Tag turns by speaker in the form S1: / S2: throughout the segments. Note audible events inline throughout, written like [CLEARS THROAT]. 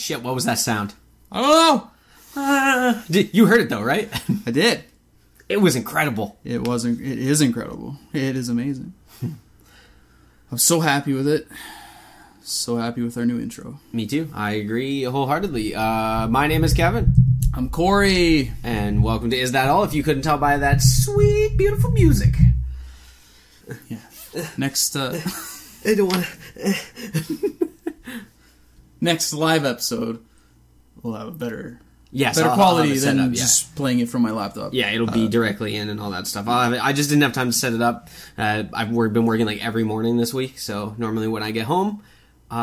S1: Holy shit! What was that sound?
S2: I don't know.
S1: Did- you heard it though, right? [LAUGHS]
S2: I did.
S1: it was incredible.
S2: It wasn't. It is incredible. It is amazing. [LAUGHS] I'm so happy with it. So happy with our new intro.
S1: Me too. I agree wholeheartedly. Uh, my name is Kevin,
S2: I'm Corey.
S1: and welcome to Is That All? If you couldn't tell by that sweet, beautiful music.
S2: Yeah. Next, uh, [LAUGHS]
S1: I don't want
S2: next live episode, we'll have a better,
S1: Yes,
S2: better
S1: I'll- I'll
S2: quality than
S1: up, yeah.
S2: just playing it from my laptop.
S1: Yeah, it'll be directly in and all that stuff. I'll have it, I just didn't have time to set it up. Uh, I've been working like every morning this week, so normally when I get home, uh,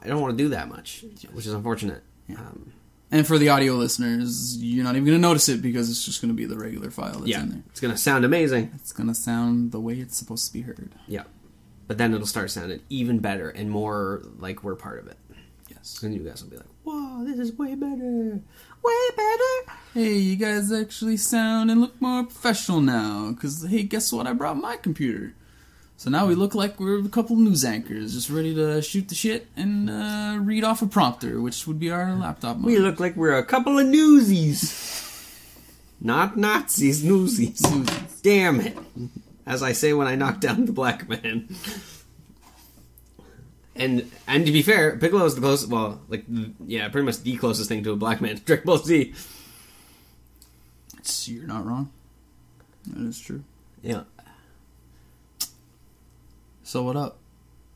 S1: I don't want to do that much, which is unfortunate. Um,
S2: And for the audio listeners, you're not even gonna notice it because it's just gonna be the regular file that's
S1: yeah,
S2: in there.
S1: it's gonna sound amazing.
S2: It's gonna sound the way it's supposed to be heard.
S1: Yeah, but then it'll start sounding even better and more like we're part of it.
S2: Yes.
S1: And you guys will be like, "Whoa, this is way better, way better."
S2: Hey, you guys actually sound and look more professional now. Cause hey, guess what? I brought my computer. So now we look like we're a couple news anchors, just ready to shoot the shit and uh, read off a prompter, which would be our laptop.
S1: We look like we're a couple of newsies, not Nazis, newsies.
S2: Newsies.
S1: Damn it. As I say when I knock down the black man. And and to be fair, Piccolo is the closest. Well, like yeah, pretty much the closest thing to a black man. Dragon Ball Z.
S2: It's, you're not wrong. That is true.
S1: Yeah,
S2: So what up?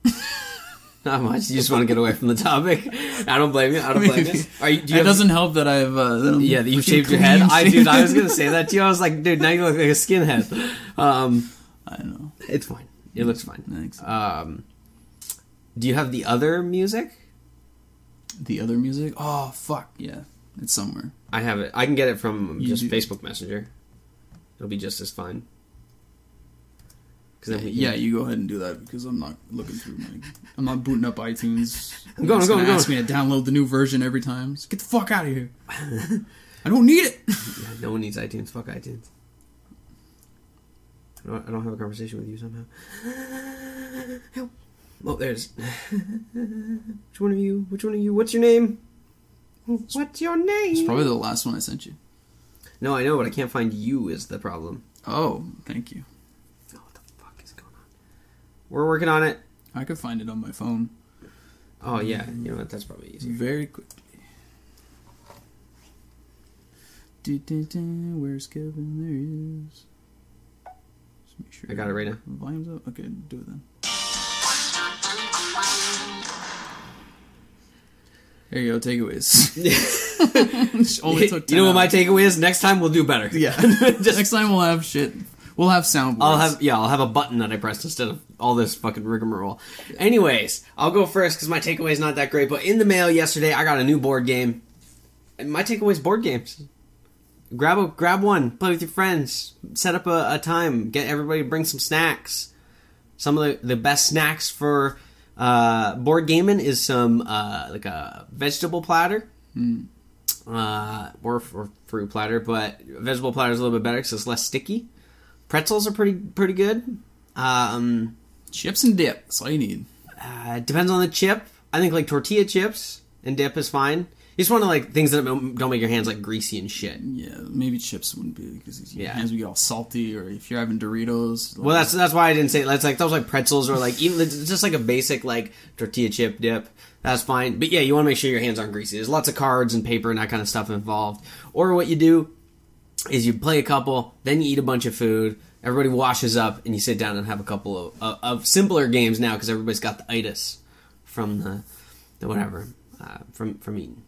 S2: [LAUGHS]
S1: not much. You just want to get away from the topic. I don't blame you. I don't blame you. [LAUGHS] Are you? Do you
S2: it
S1: have-
S2: doesn't help that I've uh,
S1: Yeah, that you shaved your head. I dude, I was gonna say that to you. I was like, dude, now you look like a skinhead. [LAUGHS] Um,
S2: I know.
S1: it's fine. It looks fine.
S2: Thanks.
S1: Um, do you have the other music?
S2: The other music? Oh fuck yeah, it's somewhere.
S1: I have it. I can get it from
S2: You
S1: just
S2: do.
S1: Facebook Messenger. It'll be just as fine. Because then we,
S2: Yeah, you go ahead and do that because I'm not looking through my. I'm not booting up iTunes.
S1: I'm going, I'm going,
S2: Ask me to download the new version every time. Just get the fuck out of here. [LAUGHS] I don't need it. [LAUGHS]
S1: Yeah, no one needs iTunes. Fuck iTunes. I don't, I don't have a conversation with you somehow. [LAUGHS] Help. Oh, there's. [LAUGHS] which one of you? Which one of you? What's your name? What's your name?
S2: It's probably the last one I sent you.
S1: No, I know, but I can't find you. Is the problem?
S2: Oh, thank you.
S1: Oh, what the fuck is going on? We're working on it.
S2: I could find it on my phone
S1: Oh yeah, you know what? That's probably easier.
S2: very quickly. Where's Kevin? There he is. Just make sure
S1: I got it right now.
S2: Volume's up. Okay, do it then. There you go. Takeaways. [LAUGHS] Only took
S1: you know what my takeaway is? Next time we'll do better.
S2: Yeah. [LAUGHS]
S1: Just
S2: Next time we'll have shit. We'll have soundboards.
S1: I'll have yeah, I'll have a button that I press instead of all this fucking rigmarole. Anyways, I'll go first because my takeaway is not that great. But in the mail yesterday, I got a new board game. And my takeaway is board games. Grab a grab one, play with your friends, set up a, a time, get everybody to bring some snacks. Some of the, the best snacks for uh, board gaming is some uh, like a vegetable platter. Uh, or, or fruit platter, but vegetable platter is a little bit better because it's less sticky. Pretzels are pretty pretty good. Um,
S2: chips and dip. That's all you need.
S1: uh, it depends on the chip. I think like tortilla chips and dip is fine. You one of like things that don't don't make your hands like greasy and shit.
S2: Yeah, maybe chips wouldn't be because your
S1: Yeah.
S2: hands would get all salty, or if you're having Doritos.
S1: Well, that's that's why I didn't say that's like those like pretzels or like even it's just like a basic like tortilla chip dip. That's fine. But yeah, you want to make sure your hands aren't greasy. There's lots of cards and paper and that kind of stuff involved. Or what you do is you play a couple, then you eat a bunch of food. Everybody washes up, and you sit down and have a couple of, of, of simpler games now because everybody's got the itis from the, the whatever uh, from from eating.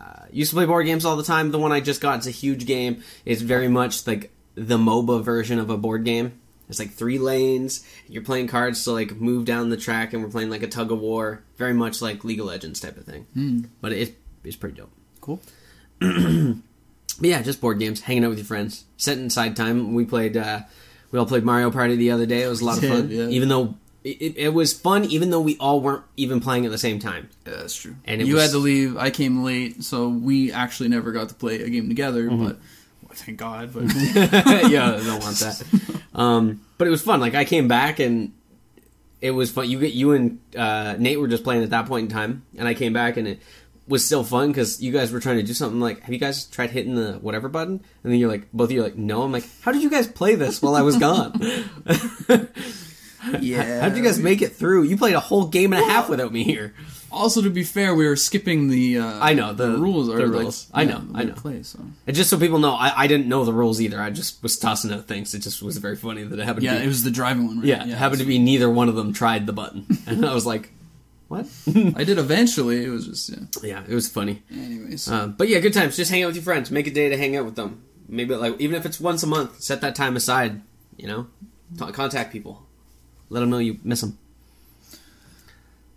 S1: Uh, used to play board games all the time. The one I just got is a huge game. It's very much like the MOBA version of a board game. It's like three lanes. You're playing cards to like move down the track, and we're playing like a tug of war. Very much like League of Legends type of thing. But it, it's pretty dope.
S2: cool. [CLEARS THROAT]
S1: But yeah, just board games, hanging out with your friends, setting aside time. We played, uh, we all played Mario Party the other day. It was a lot of [LAUGHS] fun,
S2: yeah.
S1: even though it, it, was fun, even though we all weren't even playing at the same time.
S2: Yeah, that's true.
S1: And
S2: you
S1: was-
S2: had to leave. I came late, so we actually never got to play a game together.
S1: Mm-hmm.
S2: But well, thank God. But [LAUGHS]
S1: yeah, I don't want that. Um, but it was fun. Like I came back and it was fun. You get you and uh, Nate were just playing at that point in time, and I came back and it was still fun because you guys were trying to do something like, have you guys tried hitting the whatever button? And then you're like, both of you are like, no. I'm like, how did you guys play this while I was gone? [LAUGHS]
S2: Yeah.
S1: how did you guys make it through? You played a whole game and a half without me here.
S2: Also, to be fair, we were skipping the. Uh,
S1: I know, the-
S2: rules are
S1: the
S2: like,
S1: rules. I know,
S2: the
S1: I know.
S2: Play so.
S1: And just so people know, I, I didn't know the rules either. I just was tossing out things. It just was very funny that it happened
S2: Yeah,
S1: to be.
S2: it was the driving one. Right?
S1: yeah, it happened to be neither one of them tried the button. [LAUGHS] And I was like, what? [LAUGHS]
S2: I did eventually. It was just yeah.
S1: yeah, it was funny.
S2: Anyways,
S1: Um, but yeah, good times. Just hang out with your friends. Make a day to hang out with them. Maybe like even if it's once a month, set that time aside. You know, Ta- contact people. Let them know you miss them.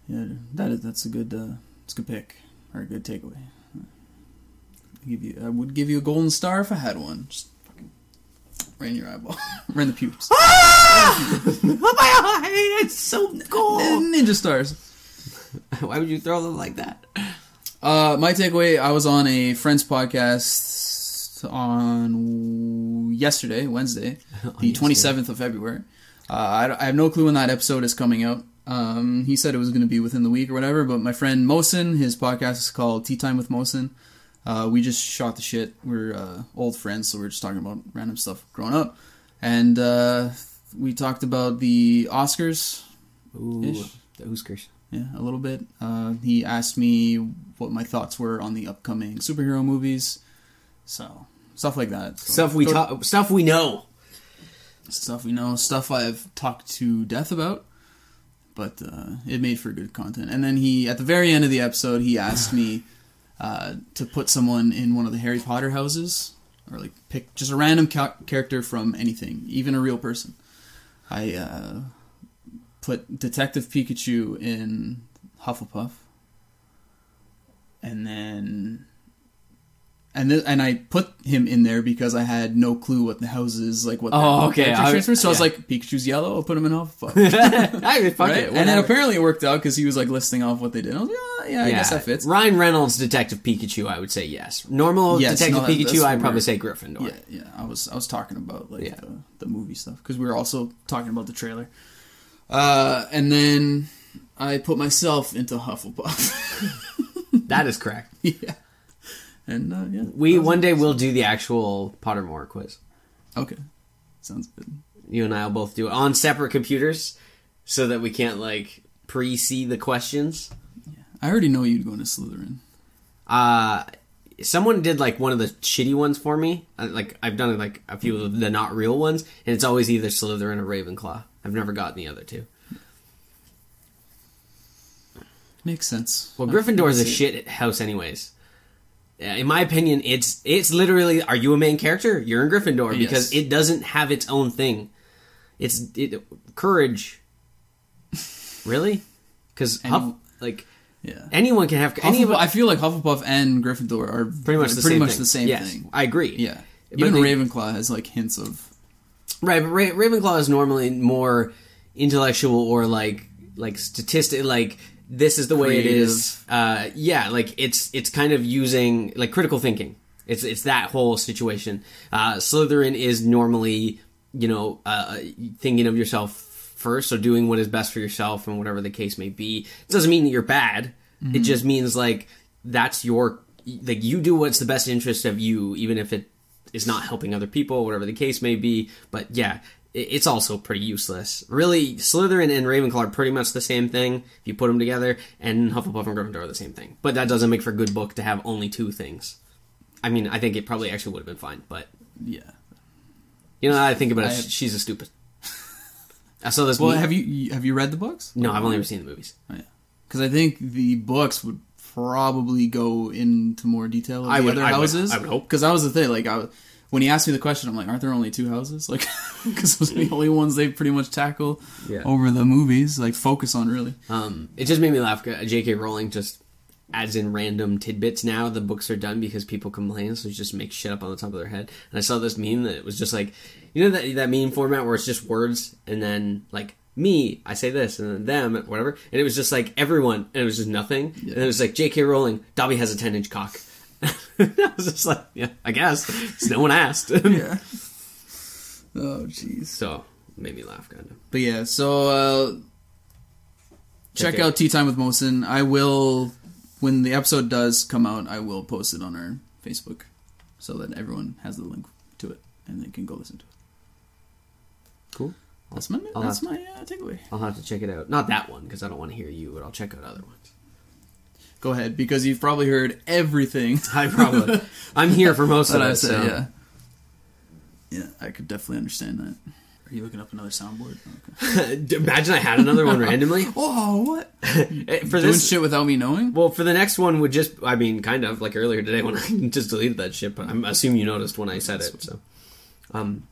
S2: yeah, that is that's a good uh, it's a good pick or a good takeaway. I give you, I would give you a golden star if I had one. Just fucking in your eyeball, [LAUGHS] in the pubes.
S1: oh my eye! It's so cool.
S2: Ninja stars. [LAUGHS]
S1: Why would you throw them like that?
S2: Uh, my takeaway: I was on a friend's podcast on yesterday, Wednesday, [LAUGHS] the twenty seventh of February. Uh, I, I have no clue when that episode is coming out. Um, he said it was going to be within the week or whatever. But my friend Mosin, his podcast is called Tea Time with Mosin. Uh, we just shot the shit. We're uh, old friends, so we're just talking about random stuff growing up, and uh, we talked about the Oscars
S1: Ooh, the Ooskers.
S2: yeah, a little bit. Uh, he asked me what my thoughts were on the upcoming superhero movies, so stuff like that. So,
S1: Stuff we talk. Stuff we know.
S2: Stuff we know, stuff I've talked to death about, but uh, it made for good content. And then he, at the very end of the episode, he asked me uh, to put someone in one of the Harry Potter houses, or like pick just a random ca- character from anything, even a real person. I uh, put Detective Pikachu in Hufflepuff, and then. And and I put him in there because I had no clue what the houses like what.
S1: Oh, okay. I-
S2: transfer. So I was like, Pikachu's yellow. I'll put him in Hufflepuff. [LAUGHS]
S1: I fuck
S2: right?
S1: it.
S2: and then apparently it worked out because he was like listing off what they did. I was like, oh, yeah, I guess that fits.
S1: Ryan Reynolds, Detective Pikachu. I would say yes. Normal
S2: Yes,
S1: Detective
S2: no, that-
S1: Pikachu. I'd probably say Gryffindor.
S2: Yeah, yeah. I was I was talking about like
S1: Yeah.
S2: the, the movie stuff because we were also talking about the trailer. Uh, and then I put myself into Hufflepuff. [LAUGHS]
S1: That is correct.
S2: yeah. And uh, yeah,
S1: We one day will do the actual Pottermore quiz.
S2: Okay, sounds good.
S1: You and I will both do it on separate computers, so that we can't like pre-see the questions. Yeah.
S2: I already know you'd go into Slytherin.
S1: Uh someone did like one of the shitty ones for me. Uh, Like I've done like a few of the not real ones, and it's always either Slytherin or Ravenclaw. I've never gotten the other two.
S2: Makes sense.
S1: Well,
S2: I
S1: Gryffindor is a shit house, anyways. In my opinion, it's it's literally are you a main character? You're in Gryffindor because
S2: Yes.
S1: it doesn't have its own thing. It's it, courage. [LAUGHS] Really? Because
S2: Any-
S1: like
S2: Yeah.
S1: anyone can have any
S2: I feel like Hufflepuff and Gryffindor are
S1: pretty much the
S2: pretty
S1: same
S2: much
S1: thing.
S2: the same
S1: yes,
S2: thing.
S1: I agree.
S2: Yeah.
S1: But
S2: Even
S1: they-
S2: Ravenclaw has like hints of
S1: Right, but Ra- Ravenclaw is normally more intellectual or like like statistic like this is the way it is. Uh, yeah, like it's it's kind of using like critical thinking. It's it's that whole situation. Uh, Slytherin is normally you know uh, thinking of yourself first, so doing what is best for yourself and whatever the case may be. It doesn't mean that you're bad. It just means like that's your like you do what's the best interest of you, even if it is not helping other people, whatever the case may be. But yeah, it's also pretty useless. Really, Slytherin and Ravenclaw are pretty much the same thing if you put them together, and Hufflepuff and Gryffindor are the same thing. But that doesn't make for a good book to have only two things. I mean, I think it probably actually would have been fine, but
S2: yeah.
S1: you know, I think about it.
S2: I-
S1: she's a stupid. I saw this.
S2: Well, have you have you read the books?
S1: No, I've only ever seen the movies. Oh Yeah.
S2: Because I think the books would probably go into more detail of
S1: I
S2: the
S1: would-
S2: other
S1: I would-
S2: houses.
S1: I would hope.
S2: Because that was the thing. Like, I, was- when he asked me the question, I'm like, aren't there only two houses? [LAUGHS] Like, because those are the only ones they pretty much tackle
S1: Yeah.
S2: over the movies. Like, focus on really.
S1: Um, it just made me laugh. J.K. Rowling just adds in random tidbits now. The books are done because people complain, so she just makes shit up on the top of their head. And I saw this meme that it was just like, you know that that meme format where it's just words and then like me, I say this, and then them, whatever. And it was just like everyone, and it was just nothing. And it was like J.K. Rowling, Dobby has a ten inch cock. [LAUGHS] I was just like, yeah, I guess. 'cause no one asked. [LAUGHS]
S2: Yeah. Oh, jeez.
S1: so made me laugh, kind of.
S2: But yeah, so uh, check
S1: Check
S2: out Tea Time with Mosin. I will when the episode does come out, I will post it on our Facebook so that everyone has the link to it and they can go listen to it.
S1: Cool.
S2: That's my
S1: I'll
S2: that's my uh, takeaway.
S1: I'll have to check it out. Not that one because I don't want to hear you, but I'll check out other ones.
S2: Go ahead because you've probably heard everything [LAUGHS]
S1: I probably I'm here for most of
S2: that I
S1: it.
S2: said.
S1: so.
S2: Yeah, yeah, I could definitely understand that. Are you looking up another soundboard? Okay. [LAUGHS]
S1: Imagine I had another one randomly [LAUGHS]
S2: Oh, what?
S1: Eh, for
S2: Doing
S1: this.
S2: shit without me knowing?
S1: Well, for the next one would just I mean, kind of like earlier today when I just deleted that shit, but I'm assuming you noticed when I said it. So, um,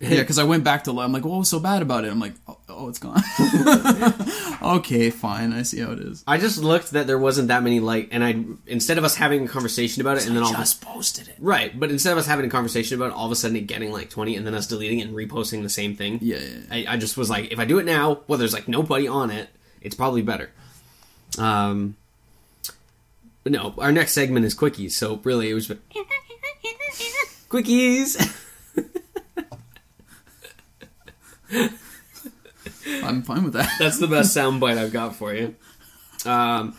S2: Yeah, [LAUGHS] because I went back to. I'm like, what was so bad about it? I'm like, oh, oh it's gone. [LAUGHS] [LAUGHS] okay, fine. I see how it is.
S1: I just looked that there wasn't that many like, and I instead of us having a conversation about it, and then all
S2: just posted it.
S1: right, but instead of us having a conversation about it, all of a sudden it getting like twenty, and then us deleting it and reposting the same thing.
S2: Yeah, yeah, yeah.
S1: I, I just was like, if I do it now, well, there's like nobody on it, it's probably better. Um, but no, our next segment is quickies, so really it was quickies. [LAUGHS]
S2: I'm fine with that.
S1: That's the best soundbite I've got for you. Um,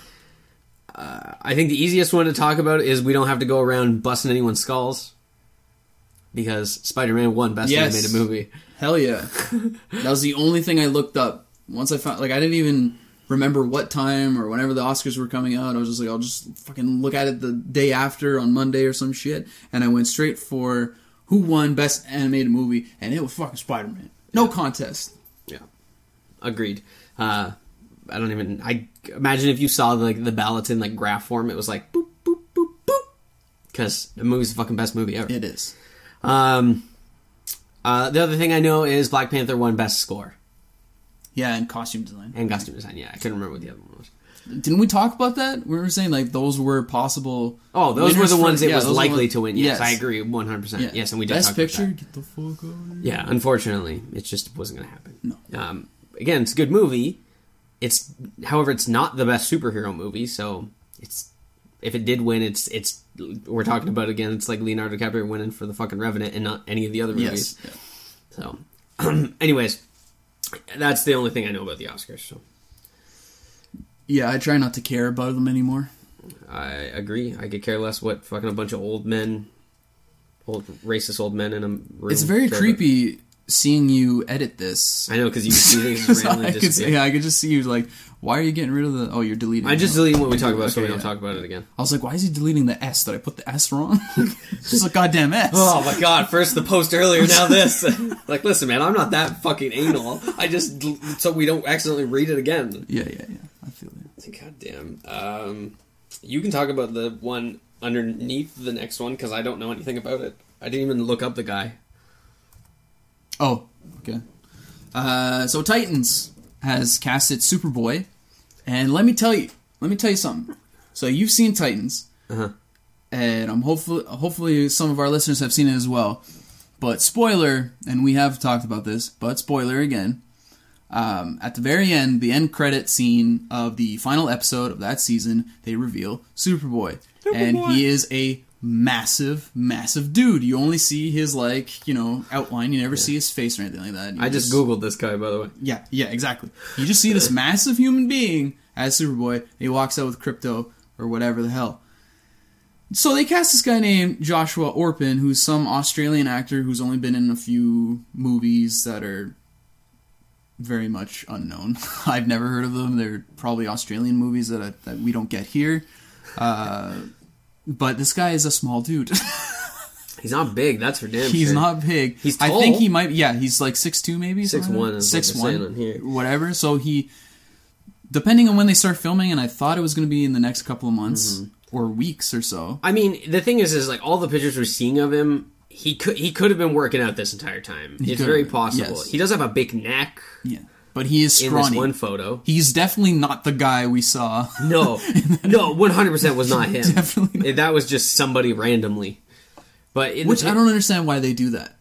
S1: uh, I think the easiest one to talk about is we don't have to go around busting anyone's skulls because Spider-Man won Best
S2: Yes.
S1: Animated Movie.
S2: Hell yeah. that was the only thing I looked up. Once I found, like, I didn't even remember what time or whenever the Oscars were coming out. I was just like, I'll just fucking look at it the day after on Monday or some shit. And I went straight for who won Best Animated Movie, and it was fucking Spider Man. No contest.
S1: Yeah, agreed. Uh, I don't even. I imagine if you saw like the ballots in like graph form, it was like boop boop boop boop because the movie's the fucking best movie ever.
S2: It is.
S1: Um, uh, the other thing I know is Black Panther won Best Score
S2: Yeah, and costume design.
S1: and costume design. Yeah, I couldn't remember what the other one was.
S2: Didn't we talk about that? We were saying like those were possible.
S1: Oh, those were the
S2: for-
S1: ones it
S2: yeah,
S1: was likely
S2: ones-
S1: to win. Yes, I agree, one hundred percent. Yes, and we did
S2: Best
S1: talk about
S2: Picture.
S1: that.
S2: Get the fuck out.
S1: Yeah, unfortunately, it just wasn't going to happen.
S2: No.
S1: Um, again, it's a good movie. It's, however, it's not the best superhero movie. So it's if it did win, it's it's we're talking about again. It's like Leonardo DiCaprio winning for the fucking Revenant and not any of the other movies.
S2: Yes.
S1: So, [CLEARS THROAT] anyways, that's the only thing I know about the Oscars. So
S2: Yeah, I try not to care about them anymore.
S1: I agree. I could care less what fucking a bunch of old men, old racist old men in a room.
S2: It's very
S1: care about.
S2: creepy seeing you edit this.
S1: I know because you see [LAUGHS] things randomly
S2: I could, yeah, I could just see you like, why are you getting rid of the? Oh, you're deleting.
S1: I'm just deleting what we talk about so we
S2: Okay,
S1: don't talk about it again.
S2: I was like, why is he deleting the S? Did I put the S wrong? it's [LAUGHS] just a goddamn S.
S1: Oh my god! First the post earlier, now this. [LAUGHS] like, listen, man, I'm not that fucking anal. I just so we don't accidentally read it again.
S2: Yeah, yeah, yeah. I feel it.
S1: God damn. Um, you can talk about the one underneath the next one because I don't know anything about it. I didn't even look up the guy.
S2: Oh, okay. Uh, so Titans has casted Superboy, and let me tell you, let me tell you something. So you've seen Titans,
S1: Uh-huh.
S2: and I'm hopefully, hopefully some of our listeners have seen it as well. But spoiler, and we have talked about this, but spoiler again. Um, at the very end, the end credit scene of the final episode of that season, they reveal Superboy, and he is a massive, massive dude. You only see his like, you know, outline. You never see his face or anything like that. You
S1: I just googled this guy, by the way.
S2: yeah, yeah, exactly. You just see this massive human being as Superboy. And he walks out with Krypto or whatever the hell. So they cast this guy named Joshua Orpin, who's some Australian actor who's only been in a few movies that are very much unknown. [LAUGHS] I've never heard of them. They're probably Australian movies that I, that we don't get here. Uh, but this guy is a small dude. [LAUGHS]
S1: He's not big, that's for damn
S2: he's
S1: sure.
S2: not big.
S1: He's
S2: I think he might. Yeah, he's like six two, maybe
S1: 6'1" is what
S2: Six
S1: on
S2: one,
S1: here.
S2: whatever. So he, depending on when they start filming, and I thought it was going to be in the next couple of months
S1: Mm-hmm.
S2: or weeks or so.
S1: I mean, the thing is, is like all the pictures we're seeing of him, he could he could have been working out this entire time. it's very possible.
S2: yes.
S1: He does have a big neck
S2: Yeah, but he is
S1: in this one photo.
S2: He's definitely not the guy we saw.
S1: No, [LAUGHS] no, one hundred percent was not him.
S2: Definitely not.
S1: That was just somebody randomly. But in
S2: Which
S1: the,
S2: I don't understand why they do that.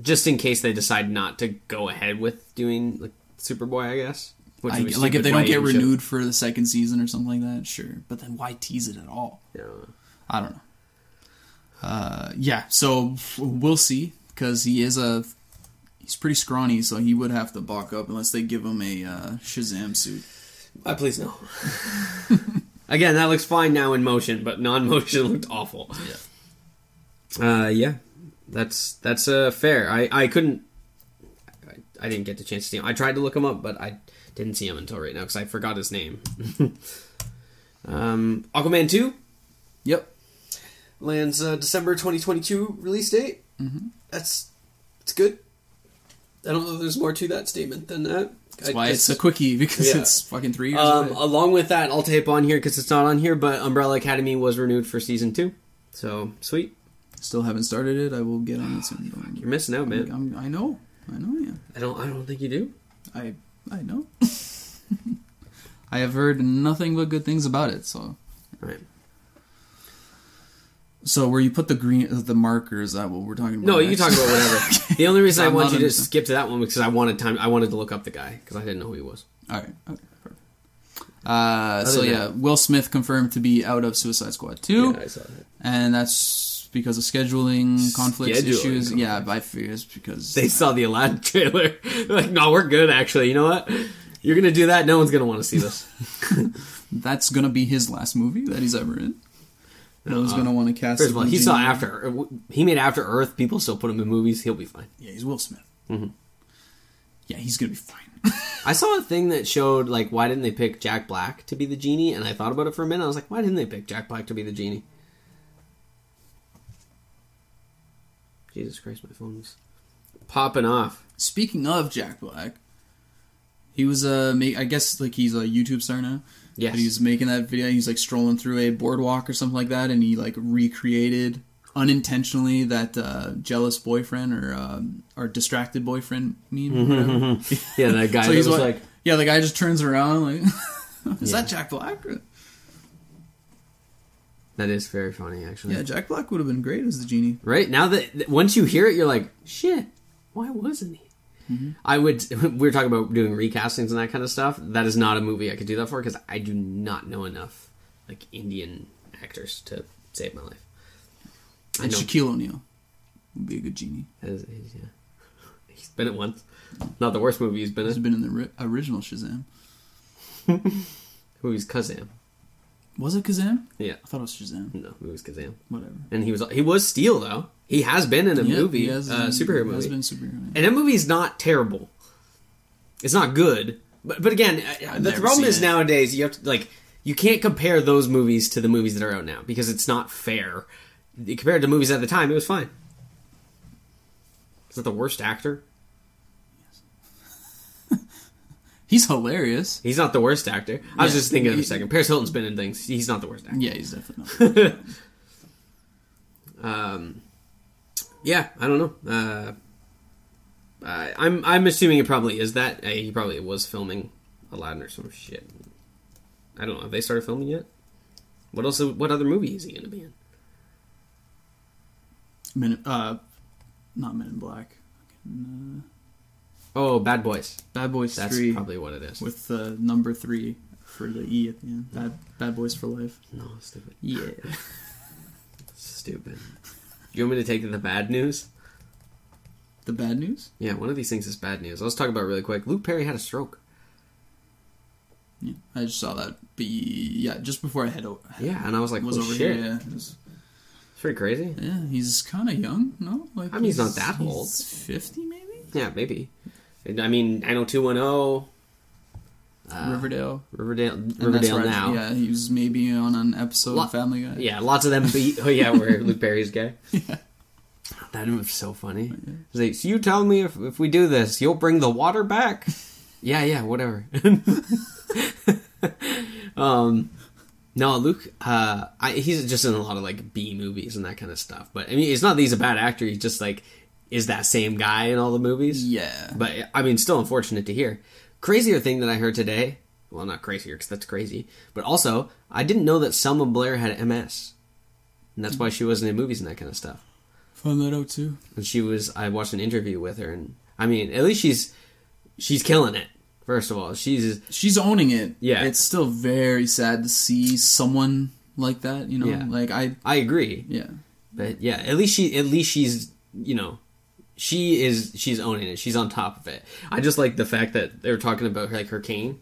S1: just in case they decide not to go ahead with doing like Superboy, I guess.
S2: I, like if they don't get
S1: even show-
S2: renewed for the second season or something like that, sure. But then why tease it at all?
S1: Yeah.
S2: I don't know. Uh, yeah, so we'll see because he is a he's pretty scrawny, so he would have to bulk up unless they give him a uh, Shazam suit.
S1: Uh, please no. [LAUGHS] Again, that looks fine now in motion, but non-motion [LAUGHS] looked awful.
S2: Yeah.
S1: Uh, yeah, that's that's uh, fair. I I couldn't. I, I didn't get the chance to see him. I tried to look him up, but I didn't see him until right now because I forgot his name. [LAUGHS] um, Aquaman two
S2: Yep.
S1: Lands uh, December 2022 release date. Mm-hmm. That's it's good. I don't know if there's more to that statement than that.
S2: That's
S1: I
S2: why
S1: guess-
S2: it's a quickie because
S1: Yeah.
S2: it's fucking three years
S1: Um, along with that, I'll tape on here because it's not on here. But Umbrella Academy was renewed for season two, so sweet.
S2: Still haven't started it. I will get on it soon. Don't. [SIGHS]
S1: You're missing out, man.
S2: I'm, I know. I know. Yeah.
S1: I don't. I don't think you do.
S2: I I know. [LAUGHS] I have heard nothing but good things about it. So
S1: Right.
S2: So where you put the green the marker is that what we're talking about?
S1: No, you
S2: next?
S1: can talk about whatever. [LAUGHS] The only reason I want you to
S2: understand.
S1: skip to that one because I wanted time. I wanted to look up the guy because I didn't know who he was.
S2: All right. Okay. Uh, so yeah, Will Smith confirmed to be out of Suicide Squad two,
S1: I saw that.
S2: and that's because of scheduling conflicts
S1: Scheduling
S2: issues. Yeah,
S1: conflicts.
S2: I figure it's because
S1: They saw the Aladdin [LAUGHS] trailer. They're like, no, we're good. Actually, you know what? You're gonna do that. No one's gonna want to see this. [LAUGHS]
S2: that's gonna be his last movie that he's ever in. No one's gonna want to cast.
S1: First
S2: a
S1: of all, he
S2: movie.
S1: saw After. He made After Earth. People still put him in movies. He'll be fine.
S2: Yeah, he's Will Smith.
S1: Mm-hmm.
S2: Yeah, he's gonna be fine.
S1: I saw a [LAUGHS] thing that showed like why didn't they pick Jack Black to be the genie, and I thought about it for a minute. I was like, why didn't they pick Jack Black to be the genie? Jesus Christ, my phone's popping off.
S2: Speaking of Jack Black, he was uh, I guess like he's a YouTube star now.
S1: Yes.
S2: But he's making that video. He's like strolling through a boardwalk or something like that, and he like recreated unintentionally that uh, jealous boyfriend or um, or distracted boyfriend meme. Whatever. [LAUGHS]
S1: Yeah, that guy [LAUGHS]
S2: so he's
S1: was
S2: like,
S1: like,
S2: yeah, the guy just turns around like, [LAUGHS] is
S1: Yeah.
S2: that Jack Black?
S1: that is very funny actually.
S2: Yeah, Jack Black would have been great as the genie.
S1: Right now that- once you hear it, you're like, shit, why wasn't he? I would. [LAUGHS] We were talking about doing recastings and that kind of stuff. That is not a movie I could do that for because I do not know enough like Indian actors to save my life. I
S2: And
S1: know
S2: Shaquille O'Neal would be a good genie.
S1: He's, yeah. [LAUGHS] he's been it once. Not the worst movie he's been
S2: He's
S1: in.
S2: been in the ri- original Shazam. [LAUGHS]
S1: Movie's Kazam.
S2: Was it Kazam?
S1: Yeah,
S2: I thought it was Shazam.
S1: no, it was Kazam.
S2: Whatever.
S1: And he was he was Steel though. He has been in a
S2: Yeah,
S1: movie,
S2: he has
S1: uh, superhero
S2: he Has
S1: movie.
S2: been superhero.
S1: And that movie's not terrible. It's not good, but but again, uh, the problem is
S2: it.
S1: nowadays you have to like you can't compare those movies to the movies that are out now because it's not fair. Compared to movies at the time, it was fine. Is that the worst actor? [LAUGHS]
S2: He's hilarious.
S1: He's not the worst actor. I was just thinking of a second. Paris Hilton's been in things. He's not the worst actor.
S2: Yeah, he's definitely not. [LAUGHS]
S1: Um, yeah, I don't know. Uh, I, I'm I'm assuming it probably is that. Uh, he probably was filming Aladdin or some shit. I don't know. Have they started filming yet? What else? What other movie is he going to be in?
S2: Men, uh, not Men in Black. Fucking,
S1: Oh, Bad Boys.
S2: uh, Bad Boys
S1: That's
S2: Three
S1: probably what it is.
S2: with the number three for the E at the end. Bad Bad Boys for Life.
S1: No, stupid.
S2: Yeah. [LAUGHS]
S1: Stupid. You want me to take the bad news?
S2: The bad news?
S1: Yeah, one of these things is bad news. Let's talk about it really quick. Luke Perry had a stroke.
S2: Yeah, I just saw that. But yeah, just before I head over,
S1: Yeah, and I was like,
S2: was
S1: oh,
S2: over
S1: shit.
S2: here. Yeah, it was-
S1: It's pretty crazy.
S2: yeah, he's kind of young. No, like
S1: I mean, he's not that
S2: he's
S1: old.
S2: Fifty maybe.
S1: Yeah, maybe. I mean, I know 210. Uh,
S2: Riverdale.
S1: Riverdale, Riverdale now.
S2: Yeah, he was maybe on an episode
S1: Lo-
S2: of Family Guy.
S1: Yeah, lots of them beat. [LAUGHS] Oh yeah, where Luke Perry's gay. [LAUGHS] That was so funny. He's like, so you tell me if if we do this, you'll bring the water back? [LAUGHS] yeah, yeah, whatever. um, no, Luke. Uh, I, he's just in a lot of like B movies and that kind of stuff. But I mean, it's not that he's a bad actor. He's just like is that same guy in all the movies.
S2: Yeah.
S1: But I mean, still unfortunate to hear. Crazier thing that I heard today. Well, not crazier because that's crazy. But also, I didn't know that Selma Blair had MS, and that's why she wasn't in movies and that kind of stuff.
S2: Found that out too.
S1: And she was. I watched an interview with her, and I mean, at least she's she's killing it. First of all, she's
S2: She's owning it.
S1: Yeah.
S2: It's still very sad to see someone like that, you know?
S1: Yeah.
S2: Like I
S1: I agree,
S2: yeah.
S1: but yeah, at least she at least she's you know she is she's owning it. She's on top of it. I just like the fact that they were talking about like her cane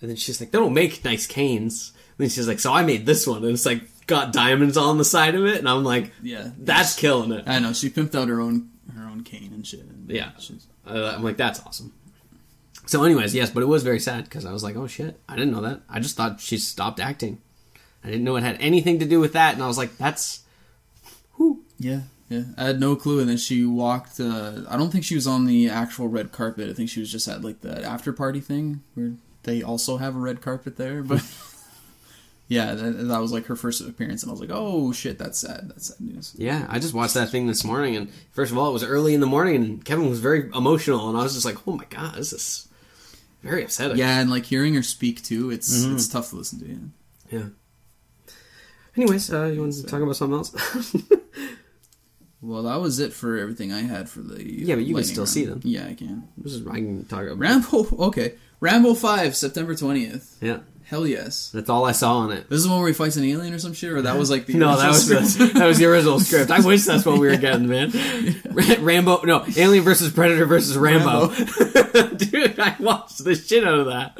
S1: And then she's like, they don't make nice canes. And then she's like, so I made this one, and it's like got diamonds on the side of it, and I'm like,
S2: Yeah,
S1: that's killing it.
S2: I know she pimped out her own her own cane and shit. And
S1: Yeah.
S2: she's,
S1: Uh, I'm like, that's awesome. So, anyways, yes, but it was very sad because I was like, oh shit, I didn't know that. I just thought she stopped acting. I didn't know it had anything to do with that, and I was like, that's. Whew.
S2: yeah, yeah. I had no clue, and then she walked. Uh, I don't think she was on the actual red carpet. I think she was just at like the after party thing where they also have a red carpet there. But [LAUGHS] yeah, that, that was like her first appearance, and I was like, oh shit, that's sad. That's sad news.
S1: Yeah, I just watched that thing this morning, and first of all, it was early in the morning, and Kevin was very emotional, and I was just like, oh my god, this is very upsetting.
S2: Yeah, and like hearing her speak too, it's
S1: Mm-hmm.
S2: it's tough to listen to. Yeah.
S1: Yeah. Anyways, uh, you want to talk about something else? [LAUGHS]
S2: Well, that was it for everything I had for the.
S1: Yeah, but you can still
S2: round.
S1: see them.
S2: Yeah, I can.
S1: this is I can talk about.
S2: Rambo. [LAUGHS] Okay, Rambo Five, September twentieth.
S1: Yeah,
S2: Hell yes.
S1: that's all I saw on it.
S2: This is the one where he fights an alien or some shit, or that was like the [LAUGHS]
S1: No, that was
S2: original
S1: the, that was the original script. I wish that's what we were [LAUGHS] getting, man. Ra- Rambo, no, Alien versus Predator versus Rambo. Dude, I watched the shit out of that.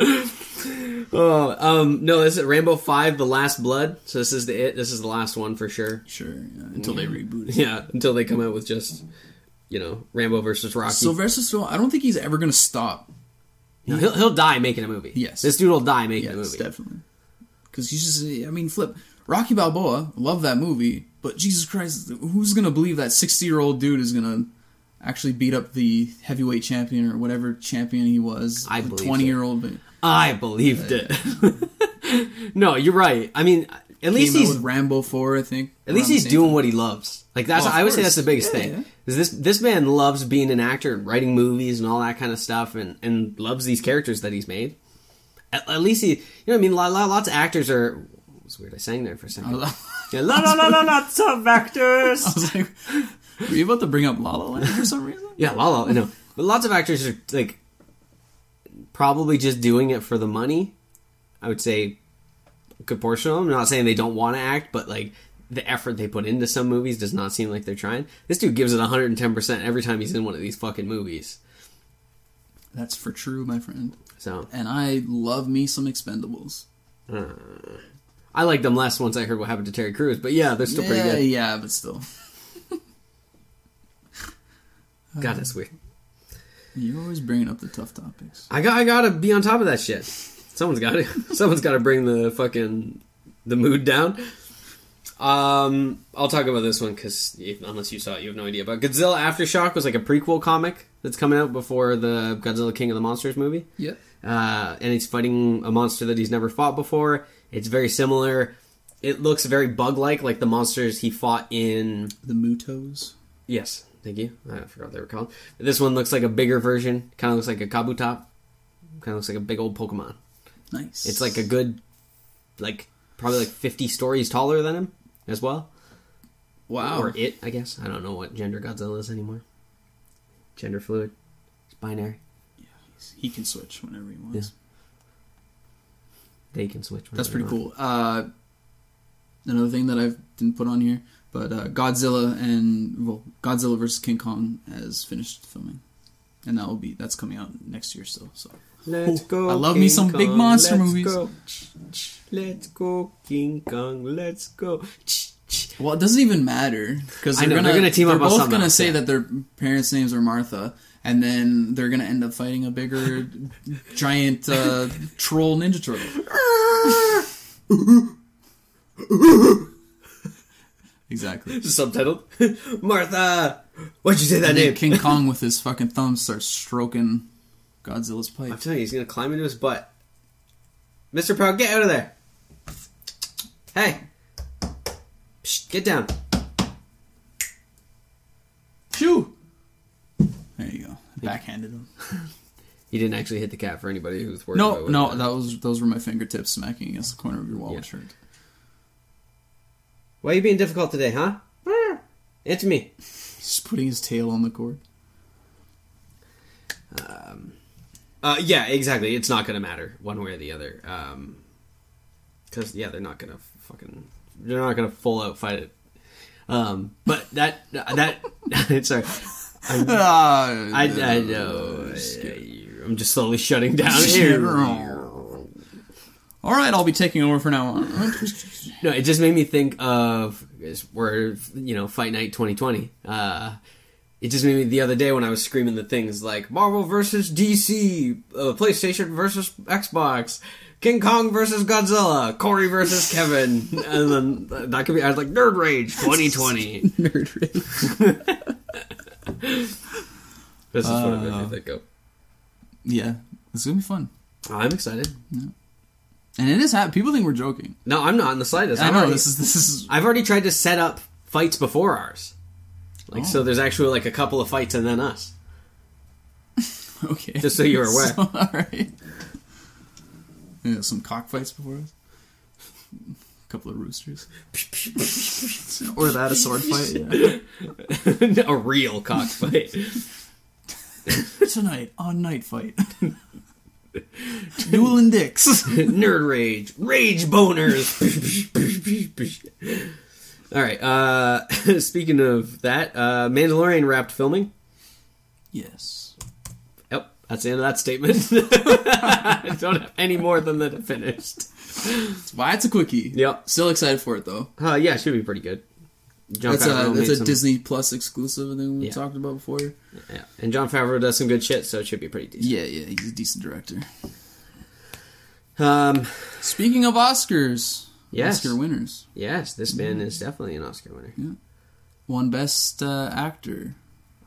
S1: Oh, um, no, this is Rambo Five: The Last Blood. So this is the it. This is the last one for sure.
S2: sure. Yeah, until they reboot it.
S1: Yeah, until they come out with just, you know, Rambo versus Rocky.
S2: Sylvester Stallone. I don't think he's ever gonna stop.
S1: No, he'll he'll die making a movie.
S2: Yes.
S1: this dude will die making a movie.
S2: definitely. Because he's just. I mean, flip. Rocky Balboa. Love that movie, but Jesus Christ, who's gonna believe that sixty-year-old dude is gonna actually beat up the heavyweight champion or whatever champion he was?
S1: I believe
S2: twenty-year-old.
S1: I believed it. [LAUGHS] no, you're right. I mean, at least he's
S2: Rambo Four, I think.
S1: At least he's doing
S2: time.
S1: what he loves. Like that's
S2: Oh,
S1: I would say that's the biggest
S2: Yeah,
S1: thing.
S2: yeah.
S1: Is this this man loves being an actor, and writing movies and all that kind of stuff, and and loves these characters that he's made. At, at least he, you know, what I mean, Lo- lo- lots of actors are. It was weird. I sang there for a second. [LAUGHS]
S2: I
S1: Yeah, la la la la, lots of actors.
S2: was like, were you about to bring up La La Land for some reason?
S1: Yeah, la la. I know, but lots of actors are like probably just doing it for the money. I would say a good portion of them. I'm not saying they don't want to act, but like the effort they put into some movies does not seem like they're trying. This dude gives it 110 percent every time he's in one of these fucking movies.
S2: That's for true, my friend.
S1: So
S2: And I love me some Expendables.
S1: Uh, I liked them less once I heard what happened to Terry Crews, but yeah, they're still pretty good.
S2: yeah, but still,
S1: God, that's weird.
S2: You're always bringing up the tough topics.
S1: I got I gotta be on top of that shit. Someone's got to. [LAUGHS] Someone's got to bring the fucking the mood down. Um, I'll talk about this one because unless you saw it, you have no idea. But Godzilla Aftershock was like a prequel comic that's coming out before the Godzilla King of the Monsters movie.
S2: Yeah.
S1: Uh, and he's fighting a monster that he's never fought before. It's very similar. It looks very bug-like, like the monsters he fought in
S2: The Mutos.
S1: Yes, thank you. I forgot what they were called. This one looks like a bigger version. Kind of looks like a Kabuto. Kind of looks like a big old Pokemon.
S2: Nice.
S1: It's like a good, like probably like fifty stories taller than him as well.
S2: wow.
S1: Or it, I guess. I don't know what gender Godzilla is anymore. Gender fluid. It's binary.
S2: Yeah, he can switch whenever he wants. Yeah.
S1: They can switch.
S2: That's pretty cool. Uh, another thing that I didn't put on here, but uh, Godzilla and well, Godzilla versus King Kong has finished filming, and that will be that's coming out next year still. So
S1: Let's go.
S2: I love me
S1: King
S2: some big
S1: Kong,
S2: monster
S1: let's
S2: movies.
S1: Go. Let's go, King Kong. Let's go.
S2: Well, it doesn't even matter because they're gonna,
S1: they're gonna team
S2: they're
S1: up on
S2: both
S1: something
S2: gonna
S1: else,
S2: say
S1: yeah.
S2: that their parents' names are Martha, and then they're gonna end up fighting a bigger [LAUGHS] giant uh, troll ninja turtle. [LAUGHS] [LAUGHS] exactly. [LAUGHS]
S1: Subtitled. [LAUGHS] Martha. Why'd you say that
S2: And
S1: name?
S2: King [LAUGHS] Kong with his fucking thumb starts stroking Godzilla's pipe.
S1: I'm telling you, he's gonna climb into his butt. Mr. Proud, get out of there. Hey. Psst, get down.
S2: Shoo! There you go. Backhanded him.
S1: He didn't actually hit the cat for anybody who's worried
S2: No,
S1: about
S2: no, that was those were my fingertips smacking against the corner of your wallet
S1: Yeah.
S2: shirt.
S1: Why are you being difficult today, huh? Answer me.
S2: He's just putting his tail on the cord.
S1: Uh, yeah, exactly. It's not gonna matter one way or the other. Um, because yeah, they're not gonna fucking, they're not gonna full out fight it. Um, but that that [LAUGHS] sorry,
S2: Ah,
S1: I I know. I'm just slowly shutting down here.
S2: All right, I'll be taking over for now on.
S1: No, it just made me think of we're you know Fight Night 2020. Uh, it just made me the other day when I was screaming the things like Marvel versus DC, uh, PlayStation versus Xbox, King Kong versus Godzilla, Corey versus Kevin, [LAUGHS] and then that could be I was like Nerd Rage 2020. [LAUGHS]
S2: Nerd rage. [LAUGHS]
S1: This is what it made
S2: Uh,
S1: me think of.
S2: Yeah, it's gonna be fun,
S1: I'm excited.
S2: And it is happening. People think we're joking.
S1: No, I'm not in the slightest.
S2: I
S1: I've
S2: know
S1: already-
S2: this is this is
S1: I've already tried to set up fights before ours. Like so,
S2: Oh.
S1: there's actually like a couple of fights and then us. [LAUGHS]
S2: okay.
S1: Just so you're [LAUGHS] aware.
S2: So, all right. Yeah, some cockfights before us. A couple of roosters. or that a sword fight. Yeah. [LAUGHS]
S1: a real cockfight.
S2: Tonight on Night Fight. [LAUGHS] Dueling dicks. [LAUGHS]
S1: Nerd rage, rage boners. All right. Uh, [LAUGHS] speaking of that, uh, Mandalorian wrapped filming.
S2: yes.
S1: Yep, that's the end of that statement. I don't have any more than that finished.
S2: Why it's a quickie.
S1: Yep.
S2: Still excited for it though.
S1: Uh, yeah, it should be pretty good. John
S2: That's a that's a
S1: some-
S2: Disney Plus exclusive. I think we
S1: Yeah.
S2: talked about before.
S1: Yeah, and Jon Favreau does some good shit, so it should be pretty decent.
S2: Yeah, yeah, he's a decent director.
S1: Um,
S2: Speaking of Oscars,
S1: Yes.
S2: Oscar winners.
S1: yes, this man is definitely an Oscar winner. Yeah.
S2: One Best uh, Actor.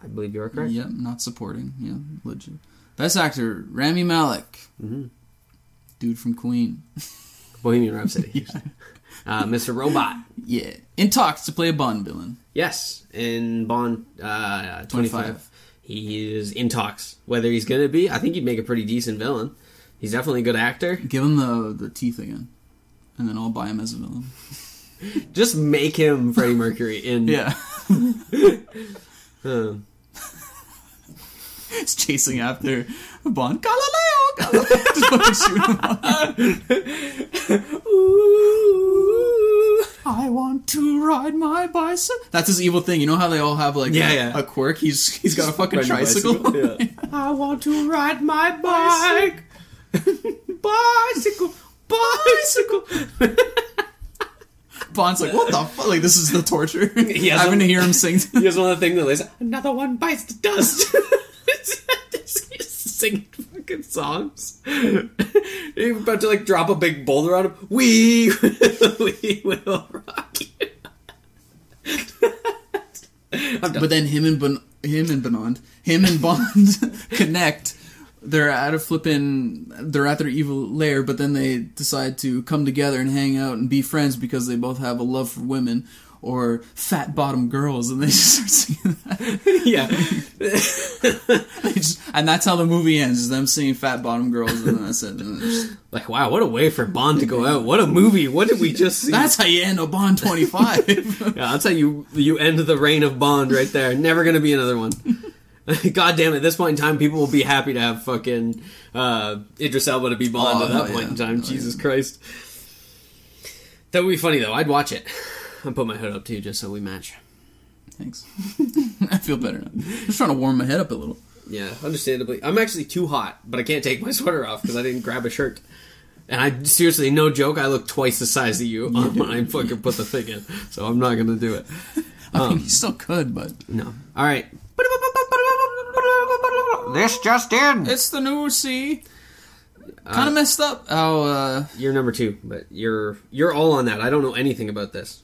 S1: I believe you are correct.
S2: Yep, not supporting. Yeah, legit. Best Actor Rami Malek,
S1: Mhm.
S2: dude from Queen.
S1: Bohemian Rhapsody. [LAUGHS] uh, Mr. Robot.
S2: Yeah, in talks to play a Bond villain.
S1: Yes, in Bond uh, 25.
S2: 25.
S1: He is in talks. Whether he's going to be, I think he'd make a pretty decent villain. He's definitely a good actor.
S2: Give him the the teeth again, and then I'll buy him as a villain. [LAUGHS]
S1: Just make him Freddie Mercury in. [LAUGHS]
S2: Yeah, [LAUGHS]
S1: Um, [LAUGHS]
S2: he's chasing after Bond. Galileo, Galileo. [LAUGHS] Just fucking shoot him. [LAUGHS]
S1: ooh.
S2: I want to ride my bicycle. That's his evil thing. You know how they all have like
S1: Yeah,
S2: a,
S1: yeah.
S2: a quirk. He's he's got a fucking
S1: Ride
S2: tricycle.
S1: bicycle, yeah. I want to ride my bike. bicycle. Bicycle.
S2: Bond's like, what the fuck? Like this is the torture.
S1: He has
S2: Having
S1: a-
S2: to hear him sing.
S1: He has one of the things that lays another one bites the dust. [LAUGHS] Singing fucking songs. [LAUGHS] He's about to like drop a big boulder on him. We [LAUGHS] we will rock you.
S2: But then him and bon- him and Bond, him and Bond connect. They're at a flippin' they're at their evil lair, but then they decide to come together and hang out and be friends because they both have a love for women or fat bottom girls, and they just start singing that. [LAUGHS]
S1: yeah. [LAUGHS]
S2: Just- and that's how the movie ends: is them singing fat bottom girls, and then that's it. And just-
S1: Like wow, what a way for Bond to go out. What a movie. What did we just see?
S2: that's how you end a Bond twenty five. [LAUGHS]
S1: Yeah, that's how you you end the reign of Bond right there. Never gonna be another one. God damn it! At this point in time, people will be happy to have fucking uh, Idris Elba to be Bond
S2: Oh,
S1: at that point in time.
S2: Oh,
S1: Jesus Christ, that would be funny though. I'd watch it. I'll put my hood up too, just so we match.
S2: Thanks. [LAUGHS] I feel better now. I'm just trying to warm my head up a little.
S1: Yeah, understandably. I'm actually too hot, but I can't take my [LAUGHS] sweater off because I didn't grab a shirt. And I seriously, no joke, I look twice the size of you when I [LAUGHS] fucking put the thing in. So I'm not gonna do it.
S2: I mean, you still could, but
S1: No. All right. This just in.
S2: it's the new C.
S1: Uh,
S2: Kind of messed up. How uh,
S1: You're number two, but you're you're all on that. I don't know anything about this.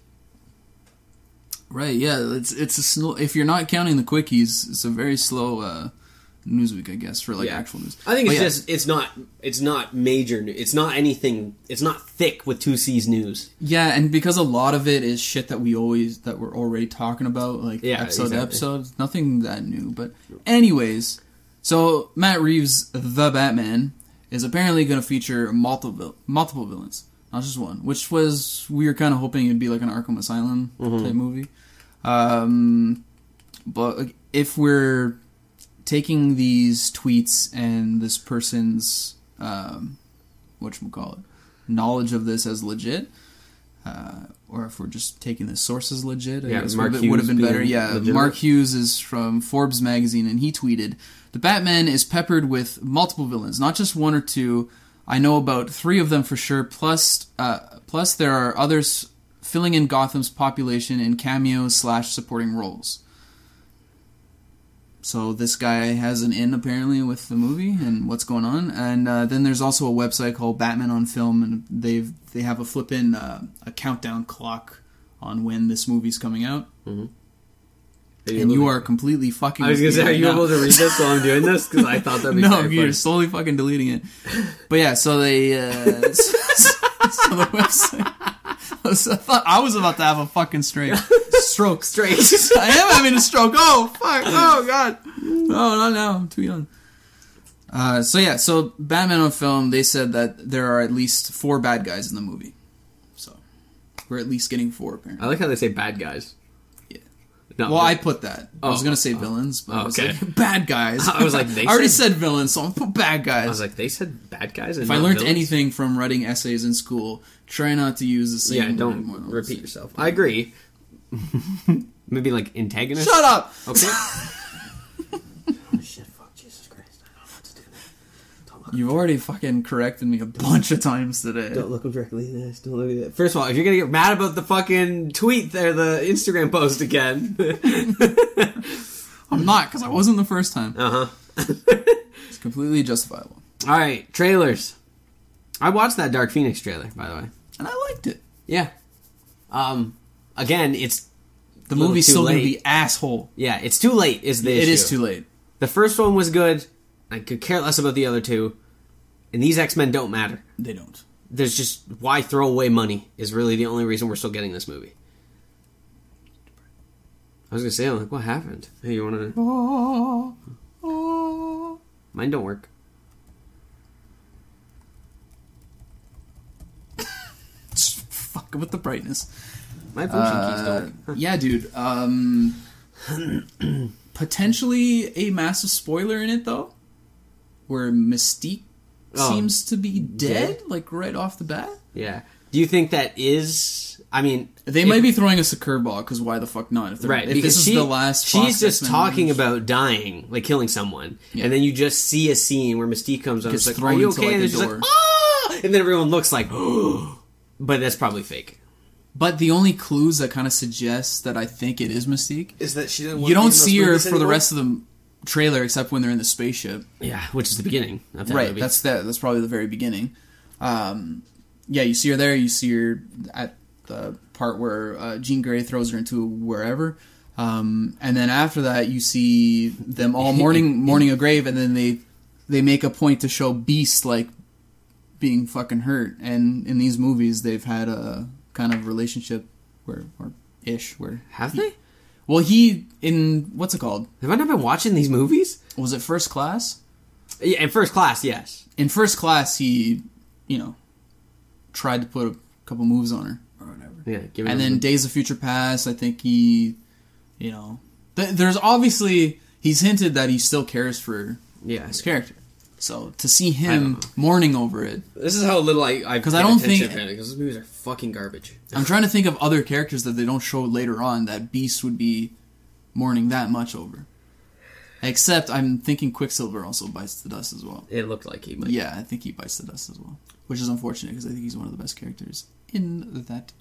S2: Right? Yeah, it's it's a slow. If you're not counting the quickies, it's a very slow uh, news week, I guess, for like
S1: Yeah.
S2: actual news.
S1: I think it's
S2: yeah,
S1: just it's not it's not major. new- It's not anything. It's not thick with two C's news.
S2: yeah, and because a lot of it is shit that we always that we're already talking about, like
S1: Yeah,
S2: episode to
S1: exactly.
S2: episode. Nothing that new, but anyways, so Matt Reeves, the Batman, is apparently going to feature multiple multiple villains, not just one. Which was we were kind of hoping it'd be like an Arkham Asylum
S1: Mm-hmm.
S2: type movie. Um, but if we're taking these tweets and this person's um, what call it knowledge of this as legit, uh, or if we're just taking the sources legit, I
S1: Yeah,
S2: guess
S1: Mark
S2: would, would have been better. Yeah,
S1: legitimate.
S2: Mark Hughes is from Forbes magazine, and he tweeted, "The Batman is peppered with multiple villains, not just one or two. I know about three of them for sure. Plus, uh, plus there are others filling in Gotham's population in cameos slash supporting roles. So this guy has an in apparently with the movie and what's going on, and uh, then there's also a website called Batman on Film, and they've they have a flip in uh, a countdown clock on when this movie's coming out, and you are completely fucking.
S1: I was gonna say, are you
S2: now.
S1: able to read this while I'm doing this? Because I thought that'd be [LAUGHS]
S2: no, you're
S1: funny.
S2: slowly fucking deleting it. But yeah, so they uh, [LAUGHS] so the website. [LAUGHS] I thought I was about to have a fucking straight stroke.
S1: Straight.
S2: I am having a stroke. Oh fuck! Oh god! Oh, not now. I'm too young. Uh, so yeah, so Batman on film. They said that there are at least four bad guys in the movie. So we're at least getting four apparently.
S1: I like how they say bad guys. No,
S2: Well, I put that. I was
S1: Oh,
S2: gonna say villains, but I was
S1: okay.
S2: like [LAUGHS] bad guys. [LAUGHS]
S1: I was like, they [LAUGHS]
S2: I already
S1: said-
S2: said villains, so I'm put bad guys.
S1: I was like, they said bad guys. And
S2: If I learned
S1: villains?
S2: anything from writing essays in school, try not to use the same.
S1: yeah, don't repeat yourself. I agree. Maybe like antagonist.
S2: Shut up!
S1: Okay. oh shit! Fuck Jesus Christ! I don't know what to do. Don't look, [LAUGHS]
S2: You've already fucking corrected me a bunch of times today.
S1: don't look him directly in this. Don't look at that. First of all, if you're gonna get mad about the fucking tweet there, the Instagram post again. [LAUGHS]
S2: I'm not, because I wasn't the first time.
S1: uh huh. [LAUGHS]
S2: It's completely justifiable.
S1: All right, trailers. I watched that Dark Phoenix trailer, by the way.
S2: And I liked it.
S1: Yeah. Um. Again, it's
S2: The movie's still gonna be asshole.
S1: yeah, it's too late. Is the
S2: It
S1: issue.
S2: is too late.
S1: The first one was good. I could care less about the other two. And these X Men don't matter.
S2: They don't.
S1: There's just why throw away money is really the only reason we're still getting this movie. I was gonna say, I'm like, what happened? Hey, you wanna?
S2: Oh, oh.
S1: Mine don't work. [LAUGHS]
S2: Just fucking with the brightness.
S1: My function keys
S2: Uh,
S1: don't.
S2: yeah, dude. Um, [CLEARS THROAT] potentially a massive spoiler in it though, where Mystique
S1: Oh.
S2: seems to be dead,
S1: Dead?
S2: like right off the bat.
S1: Yeah. Do you think that is? I mean,
S2: They
S1: if-
S2: might be throwing us a curveball because why the fuck not? If they're-
S1: right
S2: If
S1: because
S2: this is
S1: she,
S2: the last,
S1: she's just
S2: X-Men
S1: talking
S2: movie,
S1: about dying, like killing someone,
S2: Yeah.
S1: and then you just see a scene where Mystique comes on.
S2: Gets
S1: It's like,
S2: thrown
S1: "Are you okay?"
S2: like,
S1: and
S2: a
S1: it's just
S2: door.
S1: like, "Ah!" and then everyone looks like, [GASPS] but that's probably fake.
S2: But the only clues that kind of suggest that I think it is Mystique,
S1: Is that she didn't?
S2: you don't see her for the rest of the trailer except when they're in the spaceship.
S1: Yeah, which is the beginning of that
S2: right.
S1: movie.
S2: That's that. That's probably the very beginning. Um, yeah, you see her there. You see her at the part where uh, Jean Grey throws her into wherever. Um, and then after that, you see them all [LAUGHS] mourning mourning a grave, and then they they make a point to show Beast like being fucking hurt. And in these movies, they've had a kind of relationship where or ish where
S1: Have
S2: he-
S1: they?
S2: Well, he in what's it called?
S1: Have I not been watching these movies?
S2: Was it First Class?
S1: Yeah, in first class, yes.
S2: in first class he you know tried to put a couple moves on her or whatever
S1: Yeah, give me
S2: and
S1: a-
S2: then days of future past i think he you know th- there's obviously he's hinted that he still cares for
S1: yeah.
S2: his character so to see him mourning over it
S1: This is how little I
S2: because I don't think-
S1: because these movies are fucking garbage.
S2: i'm trying to think of other characters that they don't show later on that beast would be mourning that much over except i'm thinking quicksilver also bites the dust as well
S1: It looked like he. Might.
S2: yeah i think he bites the dust as well which is unfortunate because i think he's one of the best characters in that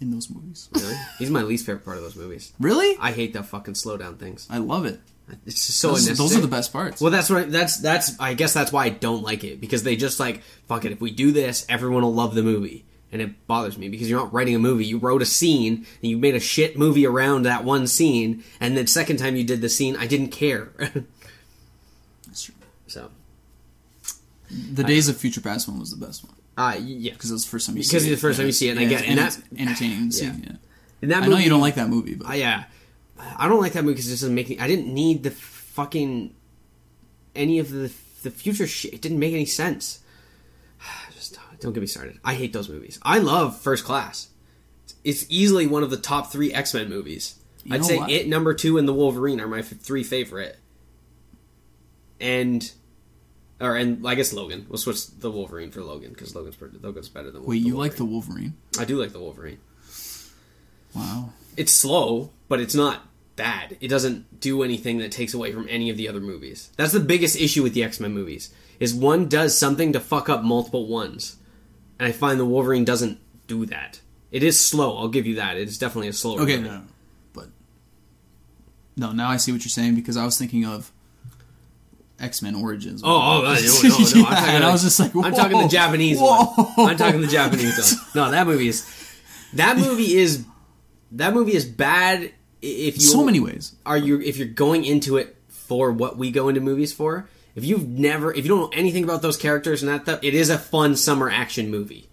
S2: in those movies
S1: Really? He's my least favorite part of those movies.
S2: really
S1: I hate the fucking slow down things.
S2: i love it
S1: It's just so
S2: those, those are the best parts
S1: Well, that's right. That's that's. I guess that's why I don't like it because they just like fuck it. If we do this, everyone will love the movie, and it bothers me because you're not writing a movie. You wrote a scene and you made a shit movie around that one scene, and the second time you did the scene, I didn't care. [LAUGHS]
S2: That's true.
S1: so,
S2: the days of future past one was the best one
S1: uh, yeah,
S2: because it was the first time you
S1: Because
S2: see
S1: it's the first time you see it, and I get-
S2: it's
S1: and
S2: enter-
S1: that-
S2: entertaining to see
S1: Yeah.
S2: yeah.
S1: in that
S2: i know you don't like that movie but
S1: Uh, yeah, I don't like that movie because it doesn't make. Any, I didn't need the fucking any of the the future shit. It didn't make any sense. [SIGHS] Just don't get me started. I hate those movies. I love First Class. It's easily one of the top three X Men movies.
S2: You
S1: I'd say
S2: what?
S1: it, number two, and the Wolverine are my f- three favorite. And, or and I guess Logan. We'll switch the Wolverine for Logan because Logan's Logan's better than.
S2: Wolverine.
S1: Wait
S2: you like the
S1: Wolverine.
S2: wolverine
S1: I do like the Wolverine.
S2: Wow
S1: It's slow, but it's not bad. It doesn't do anything that takes away from any of the other movies. That's the biggest issue with the X Men movies. Is one does something to fuck up multiple ones, and I find the Wolverine doesn't do that. It is slow. I'll give you that. It is definitely a slower.
S2: Okay,
S1: movie.
S2: no, but no. Now I see what you're saying because I was thinking of X Men Origins.
S1: Oh, oh, oh, no, no, no, no. I'm [LAUGHS]
S2: Yeah,
S1: talking
S2: and I was just like,
S1: I'm talking the Japanese
S2: whoa.
S1: one. I'm talking the Japanese one. No, that movie is that movie is that movie is bad if you
S2: so many ways.
S1: are you if you're going into it for what we go into movies for. If you've never if you don't know anything about those characters and that stuff, it is a fun summer action movie.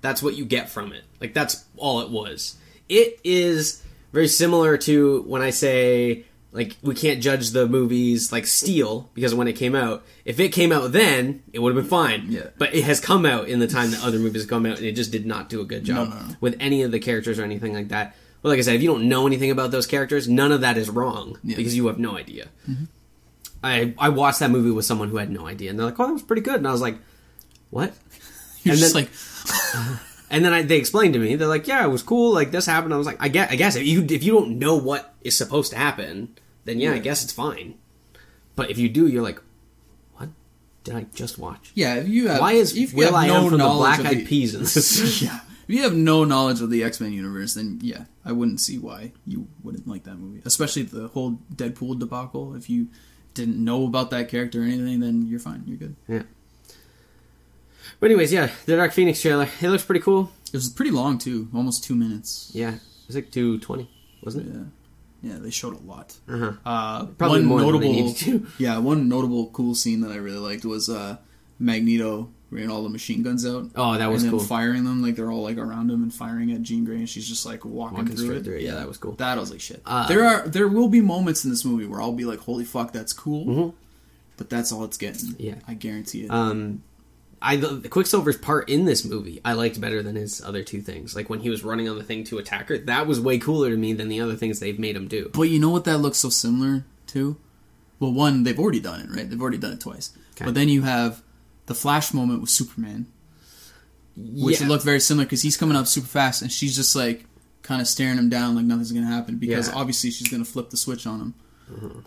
S1: That's what you get from it. Like that's all it was. It is very similar to when I say like we can't judge the movies like Steel because when it came out, if it came out then, it would have been fine.
S2: Yeah.
S1: But it has come out in the time that other movies have come out and it just did not do a good job
S2: No, no,
S1: with any of the characters or anything like that. Well, like I said, if you don't know anything about those characters, none of that is wrong
S2: Yeah.
S1: because you have no idea. Mm-hmm. I I watched that movie with someone who had no idea, and they're like, "Oh, that was pretty good," and I was like, "What?" [LAUGHS]
S2: You're
S1: And
S2: just
S1: then-
S2: like, [LAUGHS]
S1: And then I, they explained to me, they're like, "Yeah, it was cool. Like this happened." I was like, "I guess, I guess if you if you don't know what is supposed to happen, then yeah, I guess it's fine. But if you do, you're like, what did I just watch?
S2: yeah. If you have,
S1: Why is
S2: if
S1: Will I
S2: no
S1: Am from the Black Eyed Peas in this? [LAUGHS]
S2: yeah. If you have no knowledge of the X Men universe, then yeah, I wouldn't see why you wouldn't like that movie. Especially the whole Deadpool debacle. If you didn't know about that character or anything, then you're fine. You're good.
S1: yeah. But anyways, yeah, the Dark Phoenix trailer. It looks pretty cool.
S2: It was pretty long too, almost two minutes.
S1: Yeah, it was like two twenty, wasn't it?
S2: Yeah, yeah, they showed a lot.
S1: Uh-huh.
S2: Uh,
S1: Probably
S2: one
S1: more than
S2: notable,
S1: they needed to. [LAUGHS]
S2: yeah, one notable cool scene that I really liked was uh, Magneto bringing all the machine guns out.
S1: Oh, that was
S2: and then
S1: cool.
S2: firing them like they're all like around him and firing at Jean Grey, and she's just like walking,
S1: Walking
S2: through it.
S1: through it. Yeah, that was cool.
S2: That was like shit.
S1: Uh,
S2: there are there will be moments in this movie where I'll be like, "Holy fuck, that's cool,"
S1: Mhm.
S2: but that's all it's getting.
S1: Yeah.
S2: I guarantee it.
S1: Um, I the Quicksilver's part in this movie I liked better than his other two things. Like when he was running on the thing to attack her, that was way cooler to me than the other things they've made him do.
S2: but you know what that looks so similar to? Well, one they've already done it, right? They've already done it twice.
S1: Okay.
S2: But then you have the Flash moment with Superman, which
S1: yeah.
S2: look very similar because he's coming up super fast and she's just like kind of staring him down like nothing's gonna happen because
S1: Yeah.
S2: obviously she's gonna flip the switch on him.
S1: Mm-hmm.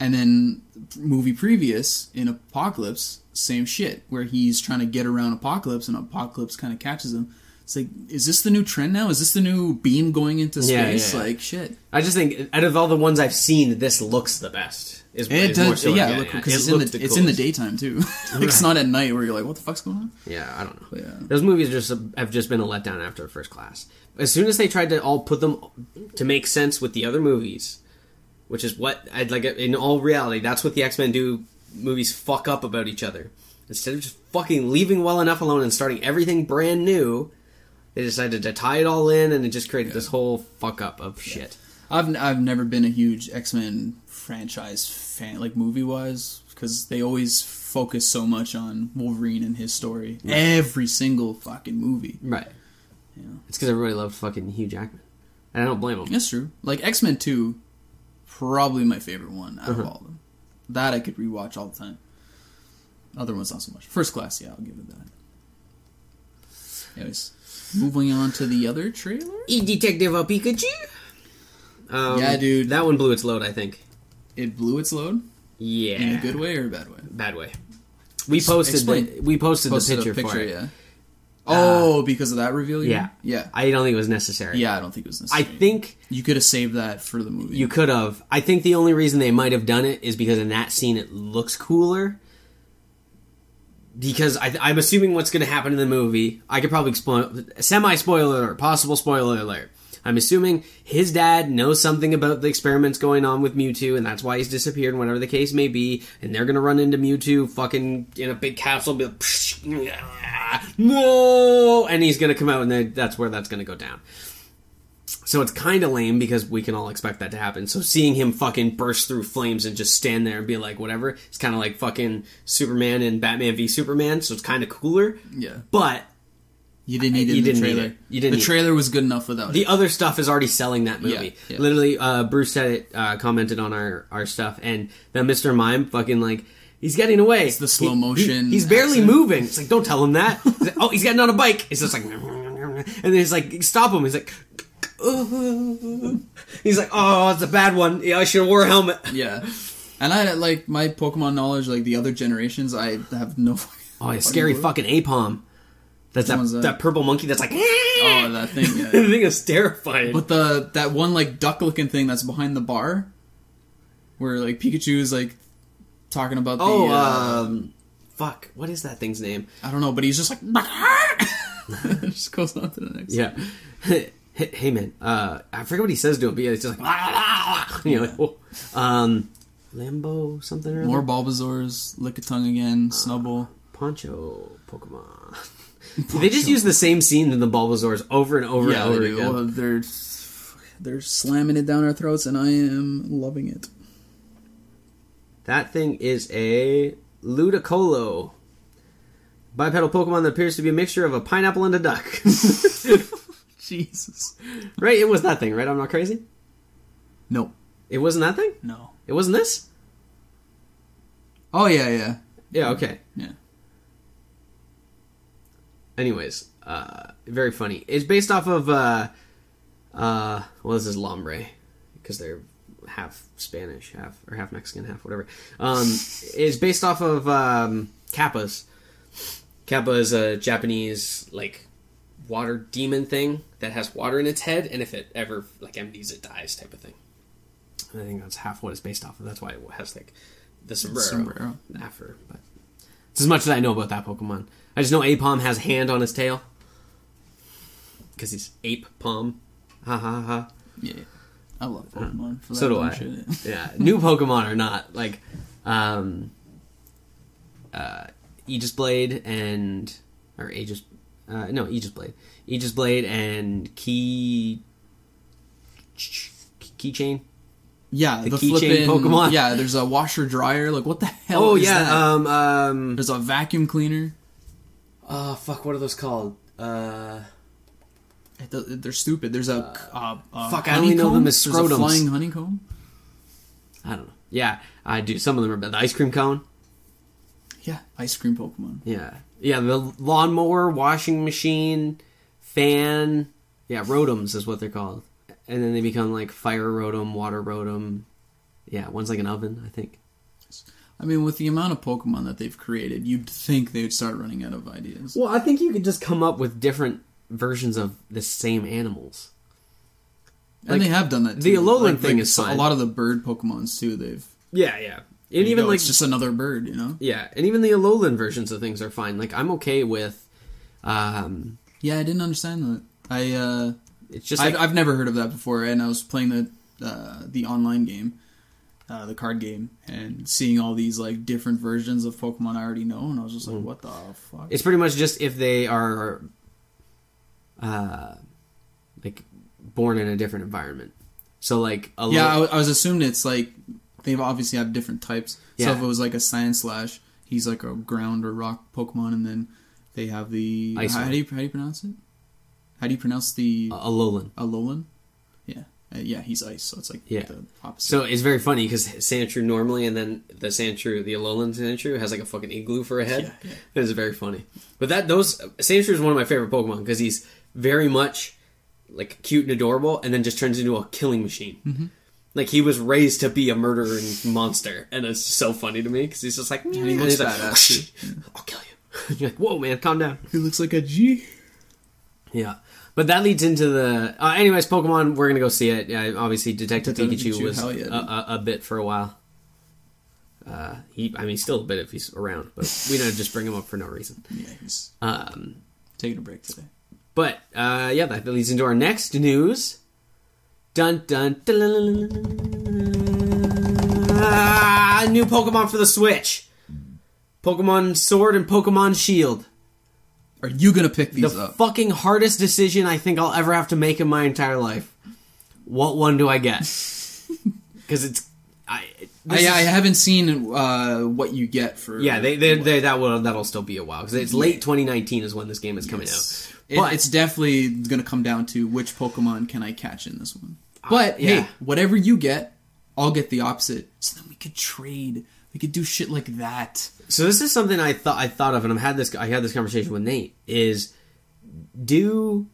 S2: And then movie previous in Apocalypse, same shit where he's trying to get around Apocalypse and Apocalypse kind of catches him. It's like, is this the new trend now? Is this the new beam going into
S1: Yeah,
S2: space?
S1: yeah.
S2: Like shit.
S1: I just think out of all the ones I've seen, this looks the best. Is,
S2: It
S1: is more
S2: does,
S1: so
S2: yeah, look because it's in
S1: looks
S2: the it's in the daytime too. [LAUGHS] it's not at night where you're like, what the fuck's going on?
S1: Yeah, I don't know.
S2: But yeah.
S1: Those movies just have just been a letdown after first class. As soon as they tried to all put them to make sense with the other movies, which is what I'd like in all reality, that's what the X Men do. Movies fuck up about each other instead of just fucking leaving well enough alone and starting everything brand new. They decided to tie it all in, and it just created this whole fuck up of shit.
S2: I've I've never been a huge X Men franchise fan, like movie wise, because they always focus so much on Wolverine and his story. Every single fucking movie.
S1: Right.
S2: Yeah.
S1: It's because everybody loved fucking Hugh Jackman, and I don't blame them.
S2: That's true. Like X Men Two, probably my favorite one out of
S1: Uh-huh.
S2: all of them. That I could rewatch all the time. Other ones not so much. First Class, yeah, I'll give it that. Anyways, moving on to the other trailer.
S1: E Detective Pikachu. Um,
S2: Yeah, dude.
S1: That one blew its load. I think.
S2: It blew its load
S1: Yeah.
S2: in a good way or a bad way.
S1: bad way. We posted
S2: explain.
S1: the, we posted,
S2: Posted
S1: the
S2: a
S1: picture, for it.
S2: yeah. Uh, oh, because of that reveal.
S1: Yeah.
S2: mean? yeah,
S1: I don't think it was necessary.
S2: yeah. I don't think it was necessary.
S1: I think
S2: you could have saved that for the movie.
S1: you could have. I think the only reason they might have done it is because in that scene it looks cooler. Because I, I'm assuming what's going to happen in the movie. I could probably spoil semi spoiler alert, possible spoiler alert. I'm assuming his dad knows something about the experiments going on with Mewtwo, and that's why he's disappeared, whatever the case may be. And they're gonna run into Mewtwo, fucking in a big capsule, be like, "Psh, ah, no, and he's gonna come out, and that's where that's gonna go down. So it's kind of lame because we can all expect that to happen. So seeing him fucking burst through flames and just stand there and be like, whatever, it's kind of like fucking Superman and Batman v Superman. So it's kind of cooler.
S2: yeah,
S1: But
S2: you didn't need it
S1: You
S2: in the
S1: didn't need
S2: trailer.
S1: it. You didn't
S2: the
S1: need it.
S2: trailer was good enough without
S1: the
S2: it.
S1: other stuff is already selling that movie.
S2: Yeah, yeah.
S1: Literally, uh, Bruce said it, uh, commented on our, our stuff, and then Mr. Mime fucking like, he's getting away. It's
S2: the slow motion
S1: he's barely
S2: accent.
S1: moving. It's like, don't tell him that. Like, oh, he's getting on a bike. It's just like, and then he's like, stop him. He's like, "Ugh." [LAUGHS] he's like, "Oh, it's a bad one. Yeah, I should have wore a helmet."
S2: Yeah. And I like my Pokemon knowledge, like the other generations, I have no. [LAUGHS]
S1: Oh, yeah, scary fucking Aipom. That's that, that?
S2: that?
S1: purple monkey that's like,
S2: Oh, that thing. [LAUGHS]
S1: the thing is terrifying.
S2: But the that one like duck looking thing that's behind the bar, where like Pikachu is like talking about the.
S1: oh,
S2: uh,
S1: um, fuck, what is that thing's name?
S2: I don't know, but he's just like. [LAUGHS] Just goes on to the next.
S1: Yeah. [LAUGHS] hey, hey, man, uh, I forget what he says to him, but yeah, it's just like, you know, like, um, Lambo something or
S2: More
S1: lick
S2: a tongue again, Snubble.
S1: Poncho Pokemon. [LAUGHS] they just use the same scene in the Bulbasaurs over and over
S2: yeah,
S1: and over
S2: they
S1: again.
S2: Oh, they're they're slamming it down our throats, and I am loving it.
S1: That thing is a Ludicolo. Bipedal Pokemon that appears to be a mixture of a pineapple and a duck. [LAUGHS] [LAUGHS]
S2: Jesus.
S1: right? It was that thing, right? I'm not crazy?
S2: Nope.
S1: It wasn't that thing?
S2: No.
S1: It wasn't this?
S2: Oh yeah, yeah,
S1: Yeah, okay.
S2: yeah.
S1: Anyways, uh, very funny. It's based off of, uh, uh, well, this is Lombre, because they're half Spanish, half, or half Mexican, half whatever. Um, it's based off of, um, Kappas. Kappa is a Japanese, like, water demon thing that has water in its head, and if it ever, like, empties, it dies type of thing. I think that's half what it's based off of. That's why it has, like, the sombrero,
S2: Sombrero.
S1: after, but it's as much as I know about that Pokemon. I just know Aipom has hand on his tail. Because he's Ape Palm. Ha ha ha.
S2: Yeah. I love Pokemon for that
S1: So do I.
S2: shit.
S1: yeah. New Pokemon or not. Like, um, uh, Aegis Blade and. Or Aegis. Uh, no, Aegis Blade. Aegis Blade and Key. Keychain?
S2: Yeah,
S1: The
S2: the,
S1: keychain Pokemon.
S2: Yeah, there's a washer dryer. Like, what the hell?
S1: Oh,
S2: is
S1: yeah.
S2: that?
S1: Um, um.
S2: there's a vacuum cleaner.
S1: Oh, fuck. What are those called? Uh.
S2: They're stupid. There's a uh, uh,
S1: fuck, I only know them as
S2: honeycomb. There's a
S1: scrotums.
S2: flying honeycomb.
S1: I don't know. Yeah, I do. Some of them are the ice cream cone.
S2: Yeah, ice cream Pokemon.
S1: Yeah, yeah. The lawnmower, washing machine, fan. Yeah, rotoms is what they're called. And then they become like fire rotom, water rotom. Yeah, one's like an oven, I think.
S2: I mean, with the amount of Pokemon that they've created, you'd think they would start running out of ideas.
S1: Well, I think you could just come up with different versions of the same animals.
S2: and
S1: like,
S2: they have done that.
S1: the Alolan
S2: Like-
S1: thing
S2: like
S1: is fine.
S2: A lot of the bird Pokemons too. They've
S1: Yeah, yeah. And even
S2: know,
S1: like
S2: it's just another bird. You know.
S1: yeah, and even the Alolan versions of things are fine. Like I'm okay with. Um,
S2: Yeah, I didn't understand that. I uh,
S1: it's just
S2: I've, I've never heard of that before, and I was playing the uh, the online game, uh, the card game, and seeing all these like different versions of Pokemon I already know, and I was just like, what the fuck?
S1: It's pretty much just if they are, uh, like born in a different environment. So like a
S2: yeah, I,
S1: lo-
S2: w- I was assuming it's like they obviously have different types.
S1: Yeah.
S2: So if it was like a Sandslash, he's like a ground or rock Pokemon, and then they have the how, how do you how do you pronounce it? How do you pronounce the
S1: a Alolan.
S2: Alolan? Yeah, uh, yeah, he's ice, so it's like
S1: Yeah.
S2: the opposite.
S1: So it's very funny because Sandshrew normally, and then the Sandshrew, the Alolan Sandshrew, has like a fucking igloo for a head.
S2: Yeah, yeah.
S1: It is very funny. But that those Sandshrew is one of my favorite Pokemon because he's very much like cute and adorable, and then just turns into a killing machine.
S2: Mm-hmm.
S1: Like he was raised to be a murdering monster, and it's so funny to me because he's just like, and
S2: he looks
S1: like,
S2: badass,
S1: I'll kill you. [LAUGHS] You're like, whoa, man, calm down.
S2: he looks like a G.
S1: Yeah. But that leads into the. Uh, anyways, Pokemon, we're gonna go see it. Yeah, obviously, Detective
S2: Detective
S1: Pikachu,
S2: Pikachu,
S1: was
S2: yeah,
S1: a, a bit for a while. Uh, he, I mean, still a bit if he's around, but we don't just bring him up for no reason. [LAUGHS]
S2: Yeah, he's
S1: Um,
S2: taking a break today.
S1: but uh, yeah, that leads into our next news. Dun dun dun. Ah, new Pokemon for the Switch. Pokemon Sword and Pokemon Shield.
S2: Are you gonna pick these
S1: the
S2: up?
S1: fucking hardest decision I think I'll ever have to make in my entire life. What one do I get? [LAUGHS] Because it's, I,
S2: I, I
S1: is-
S2: haven't seen uh, what you get for.
S1: yeah, they, they, they, that will that'll still be a while because it's late 2019 is when this game is coming
S2: Yes.
S1: out.
S2: It,
S1: But-
S2: it's definitely going to come down to which Pokemon can I catch in this one. But
S1: Uh, yeah.
S2: hey, whatever you get, I'll get the opposite. So then we could trade. We could do shit like that.
S1: So this is something I thought I thought of, and I had this I had this conversation with Nate. Is do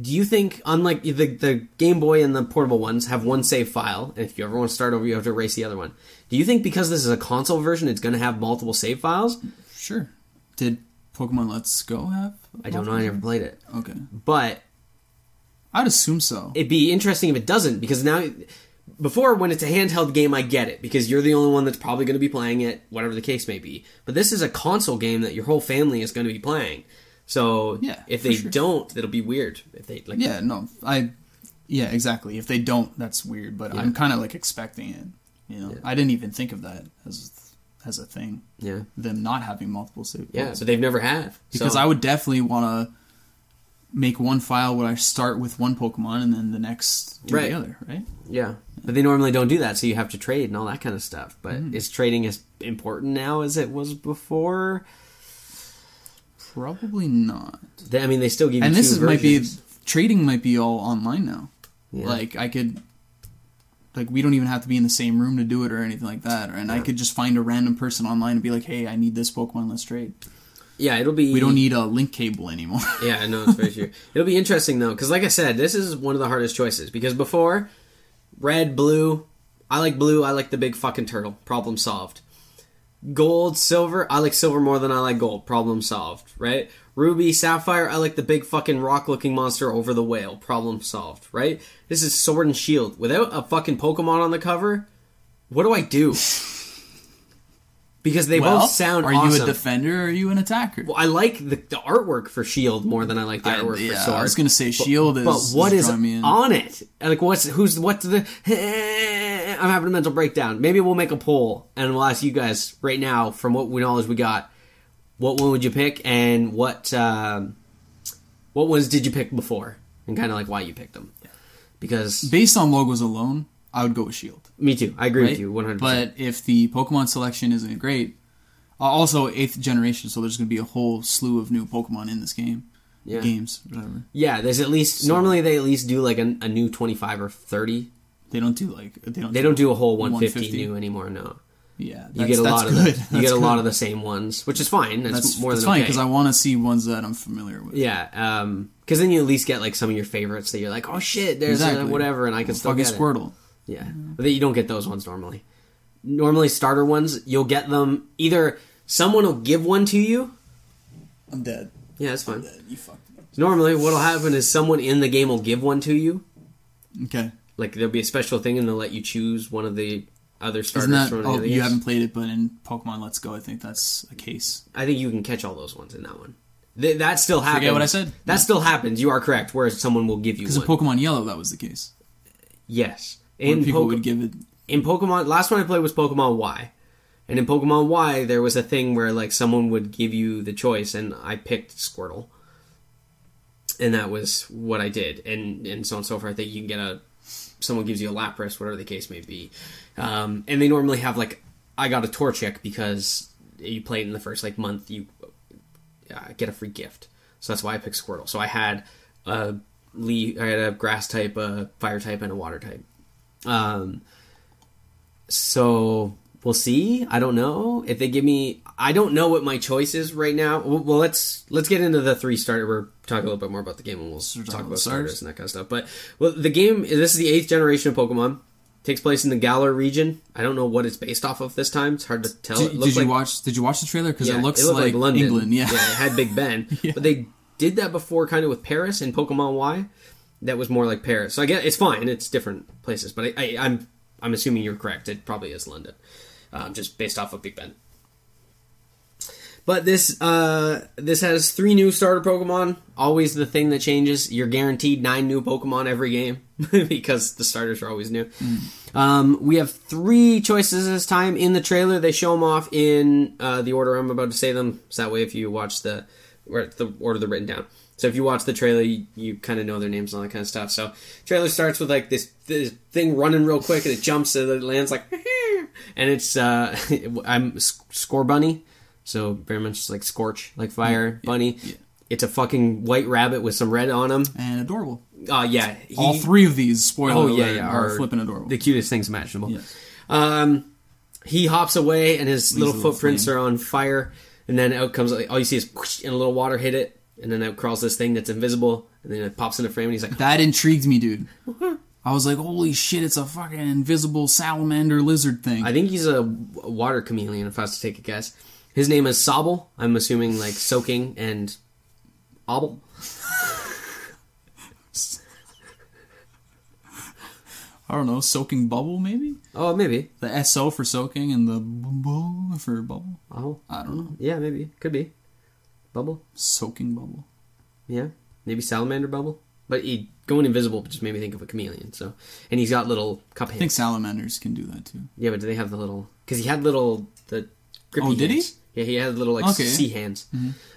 S1: do you think, unlike the the Game Boy and the portable ones, have one save file, and if you ever want to start over, you have to erase the other one? Do you think because this is a console version, it's going to have multiple save files?
S2: Sure. Did Pokemon Let's Go have?
S1: I don't know. I never played it,
S2: Okay.
S1: but
S2: I'd assume so.
S1: it'd be interesting if it doesn't because now. Before, when it's a handheld game, I get it because you're the only one that's probably going to be playing it, whatever the case may be. But this is a console game that your whole family is going to be playing. So
S2: Yeah,
S1: if they
S2: sure.
S1: don't, it'll be weird. If they like,
S2: yeah, no, I. Yeah, exactly. If they don't, that's weird. But I'm kind of like expecting it. You know,
S1: Yeah.
S2: I didn't even think of that as as a thing.
S1: yeah,
S2: Them not having multiple save.
S1: yeah. But they've never have
S2: because
S1: So-
S2: I would definitely want to make one file where I start with one Pokemon and then the next do
S1: Right.
S2: the other. Right.
S1: Yeah, but they normally don't do that, so you have to trade and all that kind of stuff. But
S2: Mm-hmm.
S1: is trading as important now as it was before?
S2: Probably not.
S1: They, I mean, they still give you
S2: and this is, might be trading might be all online now.
S1: Yeah.
S2: Like I could, like we don't even have to be in the same room to do it or anything like that. And I could just find a random person online and be like, "Hey, I need this Pokemon. Let's trade."
S1: Yeah, it'll be.
S2: We don't need a link cable anymore. [LAUGHS]
S1: Yeah, I know it's very true. It'll be interesting though, because like I said, this is one of the hardest choices. Because before, red, blue, I like blue. I like the big fucking turtle. Problem solved. Gold, silver, I like silver more than I like gold. Problem solved. Right? Ruby, sapphire, I like the big fucking rock-looking monster over the whale. Problem solved. Right? This is sword and shield. Without a fucking Pokemon on the cover, what do I do? [LAUGHS] Because they
S2: well,
S1: both sound
S2: are
S1: awesome.
S2: you a defender or are you an attacker?
S1: Well, I like the, the artwork for Shield more than I like the
S2: I-
S1: artwork
S2: yeah,
S1: for Sword.
S2: I was gonna say Shield is.
S1: but what is
S2: in.
S1: on it? Like, what's who's what's the? [LAUGHS] I'm having a mental breakdown. Maybe we'll make a poll and we'll ask you guys right now, from what we knowledge we got, what one would you pick and what um, what ones did you pick before, and kind of like why you picked them. Because
S2: Based on logos alone, I would go with Shield.
S1: me too, I agree
S2: right?
S1: with you 100.
S2: But if the Pokemon selection isn't great, uh, also eighth generation, so there's going to be a whole slew of new Pokemon in this game,
S1: yeah,
S2: games, whatever.
S1: yeah. There's at least normally they at least do like a, a new 25 or 30.
S2: They don't do like they don't.
S1: They don't do a whole 150,
S2: 150.
S1: new anymore. No.
S2: Yeah,
S1: You get a lot of the, you
S2: That's
S1: get a lot of the same ones, which is fine. That's,
S2: That's
S1: more
S2: that's
S1: than
S2: fine
S1: okay.
S2: because I want to see ones that I'm familiar with.
S1: yeah, um, because then you at least get like some of your favorites that you're like, oh shit, there's
S2: Exactly.
S1: whatever, and I can still
S2: Fucking
S1: get it. Yeah, mm-hmm. but you don't get those ones normally. Normally, starter ones you'll get them either someone will give one to you.
S2: I'm dead.
S1: Yeah, that's fine.
S2: You fucked.
S1: Normally, what'll happen is someone in the game will give one to you.
S2: Okay.
S1: Like there'll be a special thing, and they'll let you choose one of the other starters
S2: that?
S1: from
S2: Oh, you haven't played it, but in Pokemon Let's Go, I think that's a case.
S1: I think you can catch all those ones in that one. Th- that still happens.
S2: what I said?
S1: That still happens. You are correct. Where someone will give you
S2: Because in Pokemon Yellow, that was the case.
S1: yes. In,
S2: people
S1: Poke-
S2: would give it.
S1: in Pokemon, last one I played was Pokemon Y, and in Pokemon Y there was a thing where like someone would give you the choice, and I picked Squirtle, and that was what I did, and and so on and so forth. I think you can get a someone gives you a Lapras, whatever the case may be, um, and they normally have like I got a Torchic because you play it in the first like month, you uh, get a free gift, so that's why I picked Squirtle. So I had a Lee, I had a Grass type, a Fire type, and a Water type. Um, so we'll see. I don't know if they give me. I don't know what my choice is right now. Well, well, let's let's get into the three starter. We're talking a little bit more about the game, and we'll
S2: we're
S1: talk about starters and that kind of stuff. But well, the game. This is the eighth generation of Pokemon. Takes place in the Galar region. I don't know what it's based off of this time. It's hard to tell.
S2: Did,
S1: it
S2: did you
S1: like,
S2: watch? Did you watch the trailer? Because
S1: yeah,
S2: it looks
S1: looked
S2: like,
S1: London.
S2: England. Yeah.
S1: it had Big Ben, [LAUGHS]
S2: Yeah.
S1: but they did that before, kind of with Paris in Pokemon Y. That was more like Paris. So I guess it's fine. It's different places, but I, I, I'm I'm assuming you're correct. It probably is London, um, just based off of Big Ben. But this uh, this has three new starter Pokemon. Always the thing that changes. You're guaranteed nine new Pokemon every game [LAUGHS] because the starters are always new. Um, we have three choices this time in the trailer. They show them off in uh, the order I'm about to say them. So that way, if you watch the or the order they're written down. So if you watch the trailer, you, you kind of know their names and all that kind of stuff. So trailer starts with like this, this thing running real quick and it jumps and it lands like, [LAUGHS] and it's uh, [LAUGHS] I'm Scorbunny. So very much like Scorch, like fire bunny.
S2: yeah.
S1: It's a fucking white rabbit with some red on him.
S2: and adorable.
S1: Uh, yeah, he-
S2: All three of these, spoiler
S1: Oh yeah, yeah,
S2: are,
S1: are
S2: flipping adorable.
S1: the cutest things imaginable.
S2: Yes.
S1: Um, he hops away, and his little
S2: little
S1: footprints
S2: flame.
S1: are on fire. And then out comes all you see is whoosh, and a little water hit it, and then out crawls this thing that's invisible, and then it pops in a frame, and he's like,
S2: That intrigued me, dude. I was like, holy shit, it's a fucking invisible salamander lizard thing.
S1: I think he's a water chameleon, if I was to take a guess. His name is Sobble. I'm assuming like soaking and obble. [LAUGHS]
S2: I don't know, soaking bubble maybe?
S1: Oh, maybe.
S2: The SO for soaking and the bubble for bubble.
S1: Oh,
S2: I don't know.
S1: yeah, maybe. Could be. Bubble.
S2: Soaking bubble.
S1: Yeah, maybe salamander bubble. But he going invisible just made me think of a chameleon. So, and he's got little cup
S2: I
S1: hands.
S2: think salamanders can do that too.
S1: Yeah, but do they have the little? Because he had little the grippy.
S2: Oh, did he?
S1: Yeah, he had little like
S2: Okay.
S1: sea hands,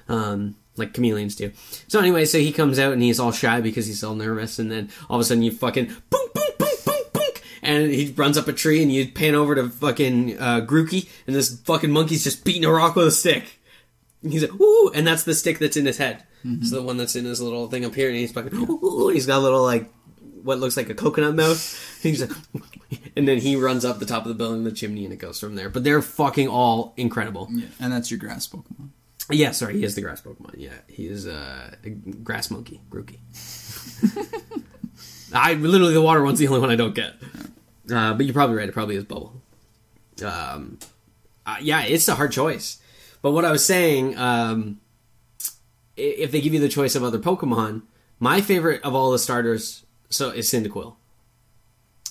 S1: um, like chameleons do. So anyway, so he comes out and he's all shy because he's all nervous, and then all of a sudden you fucking boom, boom, boom, boom, boom, and he runs up a tree, and you pan over to fucking uh, Grookey, and this fucking monkey's just beating a rock with a stick. And he's like, ooh, and that's the stick that's in his head. So the one that's in his little thing up here, and he's fucking, ooh, and he's got a little like what looks like a coconut mouth. [LAUGHS] He's like, [LAUGHS] and then he runs up the top of the building, the chimney, and it goes from there. But they're fucking all incredible.
S2: Yeah, and that's your grass Pokemon.
S1: Yeah, sorry, he is the grass Pokemon. Yeah, he is uh, a grass monkey, Grookey. [LAUGHS] I literally the water one's the only one I don't get. Uh, but you're probably right. It probably is Bubble. Um, uh, yeah, it's a hard choice. But what I was saying, um, if they give you the choice of other Pokemon, my favorite of all the starters, so is Cyndaquil.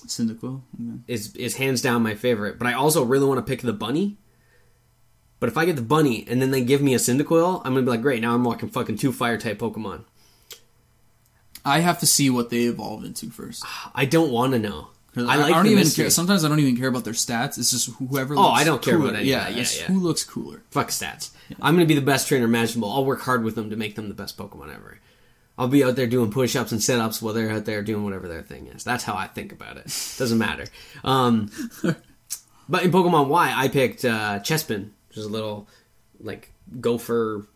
S2: Cyndaquil. Okay.
S1: is is hands down my favorite. But I also really want to pick the bunny. But if I get the bunny and then they give me a Cyndaquil, I'm gonna be like, great, now I'm walking fucking two fire type Pokemon.
S2: I have to see what they evolve into first.
S1: I don't want to know. I like
S2: don't
S1: the
S2: even
S1: mystery.
S2: care. Sometimes I don't even care about their stats. It's just whoever.
S1: Oh,
S2: looks
S1: I don't care
S2: cooler.
S1: about any
S2: yeah.
S1: Yeah, yeah.
S2: Who looks cooler?
S1: Fuck stats. I'm gonna be the best trainer imaginable. I'll work hard with them to make them the best Pokemon ever. I'll be out there doing push ups and sit ups while they're out there doing whatever their thing is. That's how I think about it. Doesn't matter. Um, [LAUGHS] but in Pokemon Y, I picked uh, Chespin, which is a little like gopher,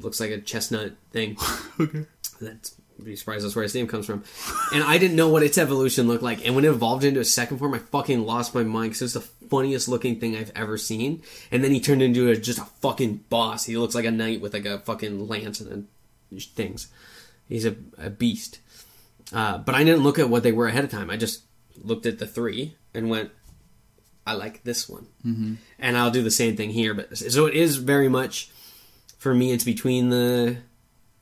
S1: looks like a chestnut thing. [LAUGHS]
S2: Okay.
S1: That's be surprised that's where his name comes from. And I didn't know what its evolution looked like. And when it evolved into a second form, I fucking lost my mind because it's the funniest looking thing I've ever seen. And then he turned into a, just a fucking boss. He looks like a knight with like a fucking lance and things. He's a, a beast. Uh, but I didn't look at what they were ahead of time. I just looked at the three and went, I like this one. Mm-hmm. And I'll do the same thing here. But so it is very much for me. It's between the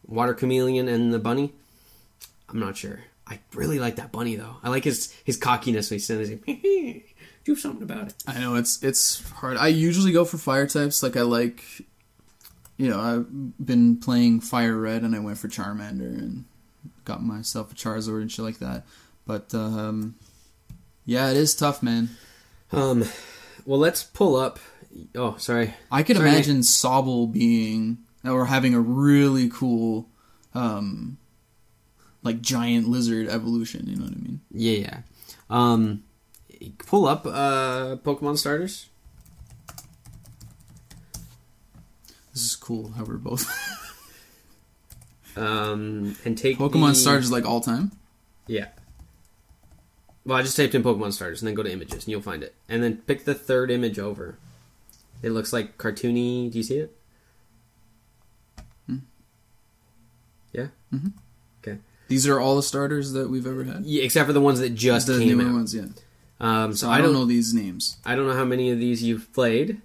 S1: water chameleon and the bunny. I'm not sure. I really like that bunny though. I like his his cockiness when he says, [LAUGHS] "Do something about it."
S2: I know it's it's hard. I usually go for fire types. Like I like, you know, I've been playing Fire Red, and I went for Charmander and got myself a Charizard and shit like that. But um, yeah, it is tough, man.
S1: Um, well, let's pull up. Oh, sorry.
S2: I could
S1: Sorry,
S2: imagine Sobble being or having a really cool, um, like giant lizard evolution. You know what I mean?
S1: Yeah, yeah. Um, pull up uh Pokemon starters.
S2: This is cool how we're both [LAUGHS]
S1: Um, and take
S2: Pokemon
S1: the-
S2: starters like all time.
S1: Yeah. Well, I just typed in Pokemon starters and then go to images and you'll find it. And then pick the third image over. It looks like cartoony. Do you see it? Yeah.
S2: Mhm.
S1: Okay.
S2: These are all the starters that we've ever had.
S1: Yeah, except for the ones that just
S2: the
S1: came
S2: newer
S1: out.
S2: ones, yeah.
S1: Um, so
S2: So
S1: I don't know.
S2: these names.
S1: I don't know how many of these you've played.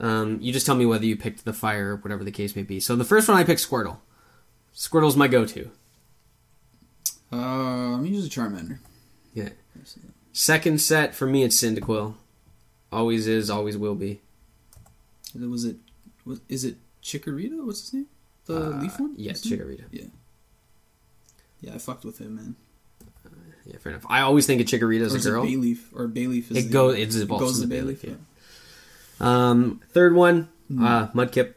S1: Um, you just tell me whether you picked the fire, or whatever the case may be. So the first one I picked Squirtle. Squirtle's my go-to.
S2: Uh, I'm usually Charmander.
S1: Yeah. Second set for me, it's Cyndaquil. Always is, always will be.
S2: Was it? Was, is it Chikorita? What's his name? The
S1: Uh,
S2: leaf one?
S1: Yeah,
S2: his name?
S1: Chikorita.
S2: Yeah. Yeah, I fucked with him, man.
S1: Yeah, fair enough. I always think of Chikorita as a girl.
S2: it Bayleaf? Or Bayleaf is
S1: It
S2: the-
S1: goes. It's
S2: it goes to Bayleaf.
S1: Bayleaf,
S2: Yeah.
S1: Um, third one,
S2: Hmm.
S1: uh, Mudkip.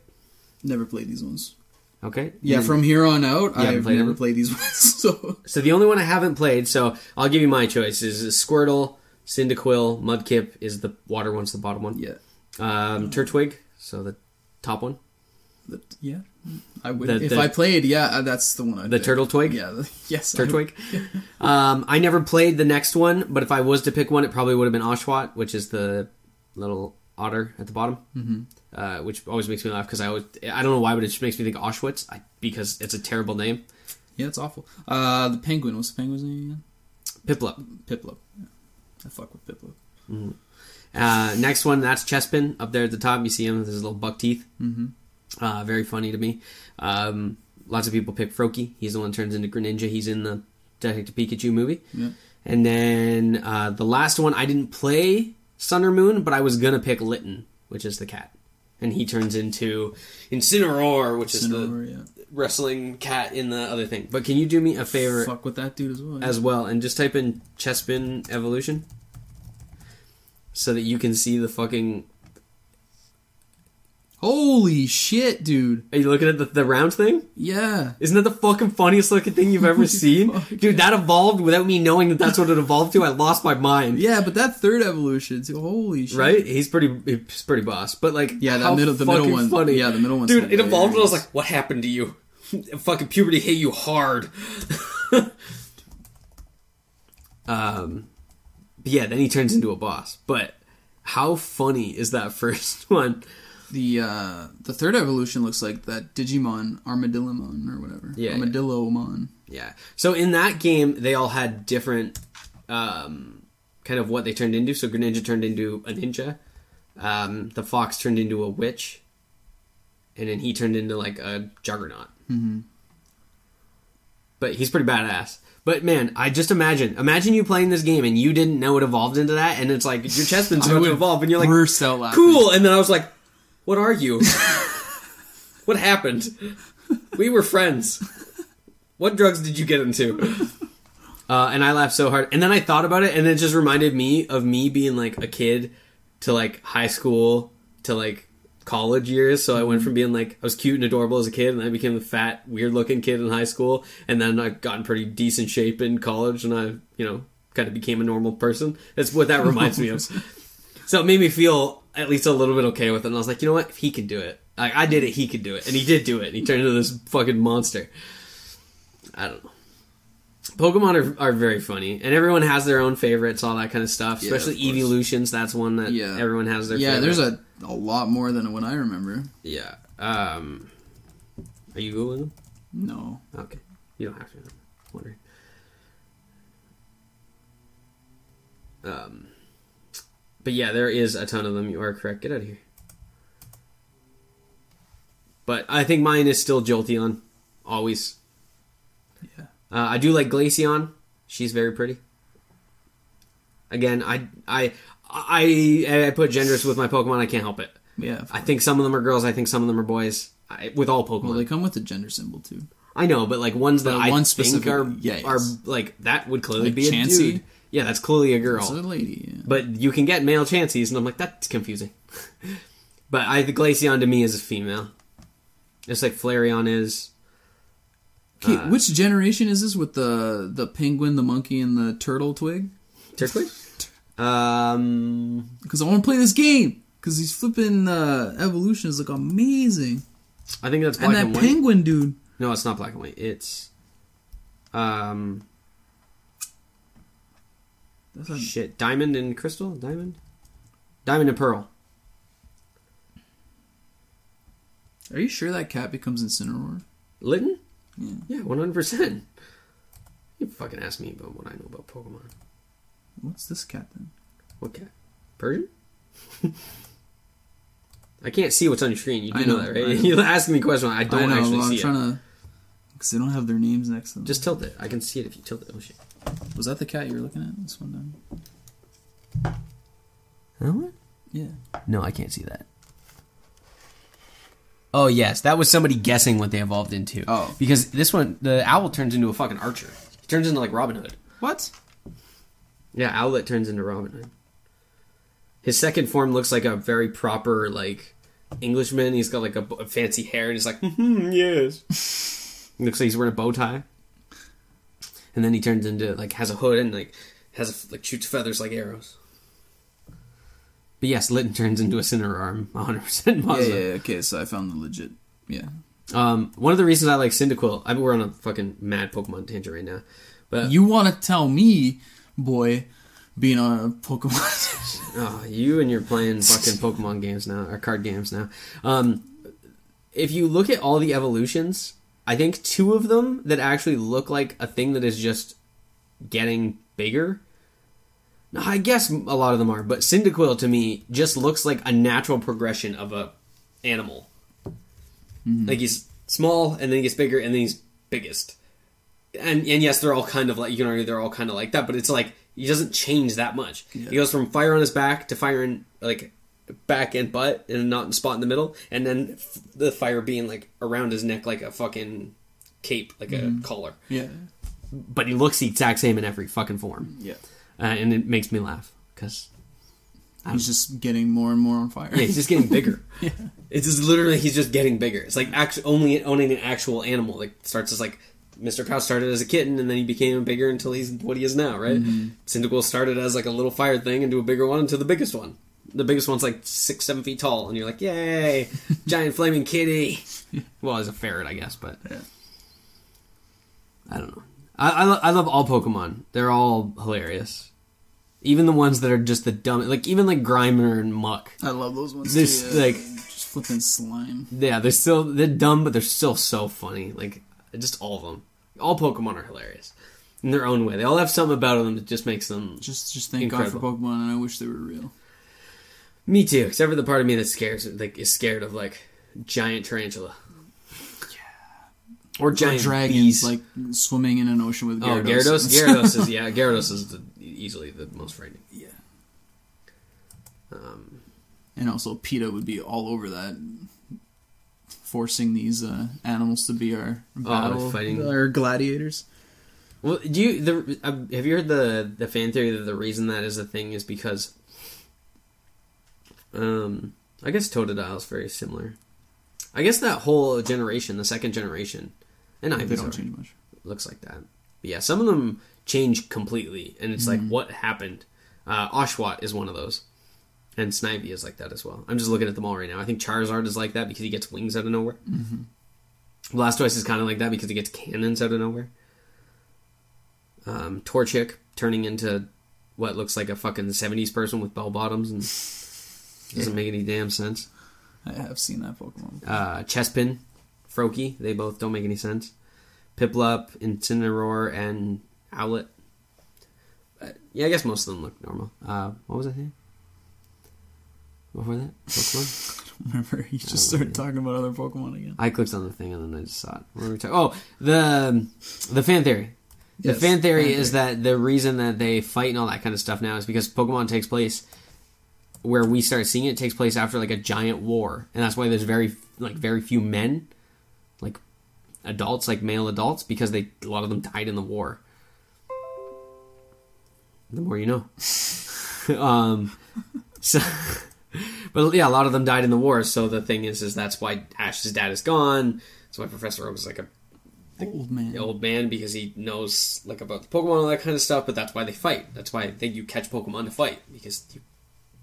S2: Never played these ones.
S1: Okay.
S2: Yeah, from here on out, I've
S1: played
S2: never
S1: them?
S2: played these [LAUGHS] ones. So
S1: So the only one I haven't played, so I'll give you my choices: is Squirtle, Cyndaquil, Mudkip is the water one's the bottom one.
S2: yeah,
S1: Um, Turtwig, so the top one.
S2: The, yeah. I would
S1: The-
S2: if
S1: the-
S2: I played. Yeah, uh, that's the one. I'd
S1: The. Turtle Twig.
S2: Yeah. The, [LAUGHS] yes. turtle
S1: twig. Um, I never played the next one, but if I was to pick one, it probably would have been Oshawott, which is the little otter at the bottom. Mm-hmm. uh, which always makes me laugh because I always I don't know why, but it just makes me think Auschwitz I, because it's a terrible name.
S2: Yeah, it's awful. Uh, the penguin. What's the penguin's name again?
S1: Piplup.
S2: Piplup. Yeah. I fuck with Piplup.
S1: Uh, next one, that's Chespin up there at the top. You see him with his little buck teeth. Mm-hmm. Uh, very funny to me. Um, lots of people pick Froakie. He's the one who turns into Greninja. He's in the Detective Pikachu movie.
S2: Yep.
S1: And then uh, the last one, I didn't play Sun or Moon, but I was gonna pick Litten, which is the cat, and he turns into Incineroar, which is the
S2: yeah.
S1: wrestling cat in the other thing. But can you do me a favor
S2: Fuck with that dude as well.
S1: as well and just type in Chespin evolution so that you can see the fucking.
S2: Holy shit, dude.
S1: Are you looking at the, the round thing?
S2: Yeah.
S1: Isn't that the fucking funniest looking thing you've ever seen?
S2: fuck,
S1: Dude, that evolved without me knowing that that's what it evolved to. I lost my mind.
S2: Yeah, but that third evolution, too, holy shit.
S1: Right? He's pretty he's pretty boss. But like
S2: Yeah, that middle- the middle one-
S1: Funny.
S2: yeah, the middle one.
S1: Dude, it evolved and I was like, what happened to you? [LAUGHS] fucking puberty hit you hard. [LAUGHS] um but yeah, then he turns into a boss. But how funny is that [LAUGHS] first one?
S2: The uh the third evolution looks like that Digimon Armadillomon or whatever.
S1: Yeah, yeah.
S2: Armadillomon.
S1: Yeah. So in that game, they all had different, um, kind of what they turned into. So Greninja turned into a ninja. Um, the fox turned into a witch, and then he turned into like a juggernaut. Mm-hmm. But he's pretty badass. But man, I just imagine, imagine you playing this game and you didn't know it evolved into that, and it's like your chest [LAUGHS] about to evolve, and you're like,
S2: burst out laughing.
S1: cool. And then I was like, what are you? [LAUGHS] what happened? We were friends. What drugs did you get into? Uh, and I laughed so hard. And then I thought about it, and it just reminded me of me being like a kid to like high school to like college years. So I went from being like I was cute and adorable as a kid, and I became the fat, weird looking kid in high school. And then I got in pretty decent shape in college, and I, you know, kind of became a normal person. That's what that reminds me of. [LAUGHS] So it made me feel at least a little bit okay with it. And I was like, you know what? If he can do it, like I did it, he could do it, and he did do it. And he turned into this fucking monster. I don't know. Pokemon are, are very funny, and everyone has their own favorites, all that kind of stuff.
S2: Yeah,
S1: Especially
S2: of
S1: evolutions. That's one that
S2: Yeah.
S1: everyone has their.
S2: Yeah,
S1: favorite.
S2: there's a, a lot more than what I remember.
S1: yeah. Um, are you googling them?
S2: No.
S1: Okay, you don't have to. I'm wondering. Um, but yeah, there is a ton of them. You are correct. Get out of here. But I think mine is still Jolteon, always.
S2: Yeah.
S1: Uh, I do like Glaceon. She's very pretty. Again, I I I I put genders with my Pokemon. I can't help it.
S2: Yeah.
S1: I think some of them are girls. I think some of them are boys. I, with all Pokemon,
S2: well, they come with a gender symbol too.
S1: I know, but like ones that
S2: But
S1: I
S2: one
S1: think are
S2: yeah,
S1: are like that would clearly
S2: Like
S1: be a
S2: Chansey?
S1: dude. Yeah, that's clearly a girl.
S2: It's a lady. Yeah.
S1: But you can get male Chanseys, and I'm like that's confusing. [LAUGHS] but I the Glaceon to me is a female. It's like Flareon is.
S2: Okay,
S1: uh,
S2: which generation is this with the the penguin, the monkey, and the turtle twig?
S1: Turquoise. [LAUGHS] um,
S2: Because I want to play this game. Because these flipping uh, evolutions look amazing.
S1: I think that's black
S2: and
S1: and,
S2: that
S1: white.
S2: penguin dude.
S1: No, it's not black and white. It's um
S2: That's a,
S1: shit. Diamond and crystal. Diamond. Diamond and pearl.
S2: are you sure that cat becomes Incineroar?
S1: Litten.
S2: Yeah.
S1: Yeah, one hundred percent. You fucking ask me about what I know about Pokemon.
S2: What's this cat then?
S1: What cat? Persian? [LAUGHS] I can't see what's on your screen. You do
S2: I
S1: know,
S2: know,
S1: that, right? [LAUGHS] You're asking me a question. I don't
S2: I know,
S1: actually
S2: well, I'm
S1: see it.
S2: trying to. Because they don't have their names next to them.
S1: Just tilt it. I can see it if you tilt it. Oh shit.
S2: Was that the cat you were looking at? This one down.
S1: Huh?
S2: Yeah.
S1: No, I can't see that. Oh yes, that was somebody guessing what they evolved into.
S2: Oh.
S1: because this one, the owl turns into a fucking archer. He turns into like Robin Hood.
S2: What?
S1: Yeah, Rowlet turns into Robin Hood. His second form looks like a very proper like Englishman. He's got like a, a fancy hair and he's like, [LAUGHS] hmm yes. [LAUGHS] looks like he's wearing a bow tie. And then he turns into like has a hood and like has a, like shoots feathers like arrows. But yes, Litten turns into a Incineroar. 100 percent
S2: Yeah, yeah, yeah, okay, so I found the legit. Yeah.
S1: Um, one of the reasons I like Cyndaquil, I mean, we're on a fucking mad Pokemon tangent right now, but
S2: You want to tell me, boy, being on a Pokemon [LAUGHS]
S1: Oh, you and you're playing fucking Pokemon games now, or card games now. Um, if you look at all the evolutions, I think two of them that actually look like a thing that is just getting bigger. No, I guess a lot of them are, but Cyndaquil to me just looks like a natural progression of a animal. Mm-hmm. Like he's small, and then he gets bigger, and then he's biggest. And and yes, they're all kind of like you can argue they're all kind of like that, but it's like he doesn't change that much.
S2: Yeah.
S1: He goes from fire on his back to fire in like back and butt, and not spot in the middle, and then f- the fire being like around his neck like a fucking cape, like a collar.
S2: Yeah.
S1: But he looks the exact same in every fucking form,
S2: Yeah.
S1: uh, and it makes me laugh because
S2: He's just getting more and more on fire.
S1: yeah, he's just getting bigger. [LAUGHS]
S2: Yeah.
S1: It's just literally he's just getting bigger. It's like actually only owning an actual animal. Like starts as like Mr. Cow started as a kitten and then he became bigger until he's what he is now, right?
S2: Mm-hmm.
S1: Cyndaquil started as like a little fire thing into a bigger one into the biggest one. The biggest one's like six, seven feet tall, and you're like, yay, [LAUGHS] giant flaming kitty. Well, as a ferret, I guess, but
S2: Yeah.
S1: I don't know. I I, lo- I love all Pokemon. They're all hilarious. Even the ones that are just the dumb, like even like Grimer and Muk.
S2: I love those ones
S1: This,
S2: too. yeah.
S1: like-
S2: just flipping slime.
S1: Yeah, they're still they're dumb, but they're still so funny. Like just all of them. All Pokemon are hilarious in their own way. They all have something about them that just makes them.
S2: Just just thank God for Pokemon, and I wish they were real.
S1: Me too, except for the part of me that scares like is scared of like giant tarantula. Or
S2: Or
S1: giant
S2: dragons
S1: bees.
S2: like swimming in an ocean with
S1: oh
S2: Gyarados.
S1: Gyarados. [LAUGHS] Gyarados is yeah. Gyarados is the, easily the most frightening.
S2: yeah.
S1: Um,
S2: And also, PETA would be all over that, forcing these uh, animals to be our battle,
S1: Oh, fighting.
S2: our gladiators.
S1: Well, do you the uh, have you heard the the fan theory that the reason that is a thing is because, um, I guess Totodile is very similar. I guess that whole generation, the second generation, and Ivysaur
S2: don't change much.
S1: looks like that. But yeah, some of them change completely, and it's
S2: Mm-hmm.
S1: like what happened. Uh, Oshawott is one of those, and Snivy is like that as well. I'm just looking at them all right now. I think Charizard is like that because he gets wings out of nowhere. Mm-hmm. Blastoise is kind of like that because he gets cannons out of nowhere. Um, Torchic turning into what looks like a fucking 70s person with bell bottoms and [LAUGHS] doesn't make any damn sense.
S2: I have seen that Pokemon.
S1: Uh, Chespin, Froakie, they both don't make any sense. Piplup, Incineroar, and Rowlet. Uh, yeah, I guess most of them look normal. Uh, what was I saying? Before that? Pokemon? [LAUGHS]
S2: Remember, you just started talking about other Pokemon again.
S1: I clicked on the thing and then I just saw it. What were we talking? Oh, the the fan theory. The
S2: Yes,
S1: fan theory
S2: fan
S1: is that the reason that they fight and all that kind of stuff now is because Pokemon takes place where we start seeing it takes place after like a giant war, and that's why there's very like very few men, like adults, like male adults, because they a lot of them died in the war. The more you know. [LAUGHS] um, so, [LAUGHS] but yeah, a lot of them died in the war. So the thing is, is that's why Ash's dad is gone. That's why Professor Oak is like a
S2: Old man.
S1: old man because he knows like about the Pokemon and all that kind of stuff. But that's why they fight. That's why I think you catch Pokemon to fight because you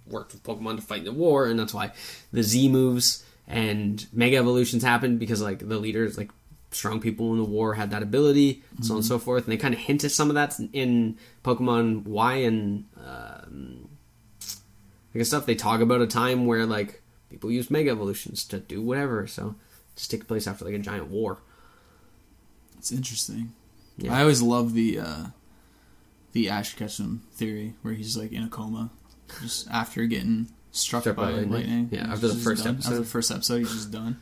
S1: worked with Pokemon to fight in the war, and that's why the Z moves and Mega Evolutions happened because like the leaders, like strong people in the war, had that ability, so on and so forth. And they kind of hint at some of that in Pokemon Y and um, I guess stuff. They talk about a time where like people used Mega Evolutions to do whatever. So just take place after like a giant war.
S2: It's interesting.
S1: Yeah.
S2: I always love the uh, the Ash Ketchum theory, where he's like in a coma, just after getting struck,
S1: Struck
S2: by,
S1: by lightning.
S2: lightning.
S1: Yeah, after the first
S2: done.
S1: episode.
S2: After the first episode, he's just done.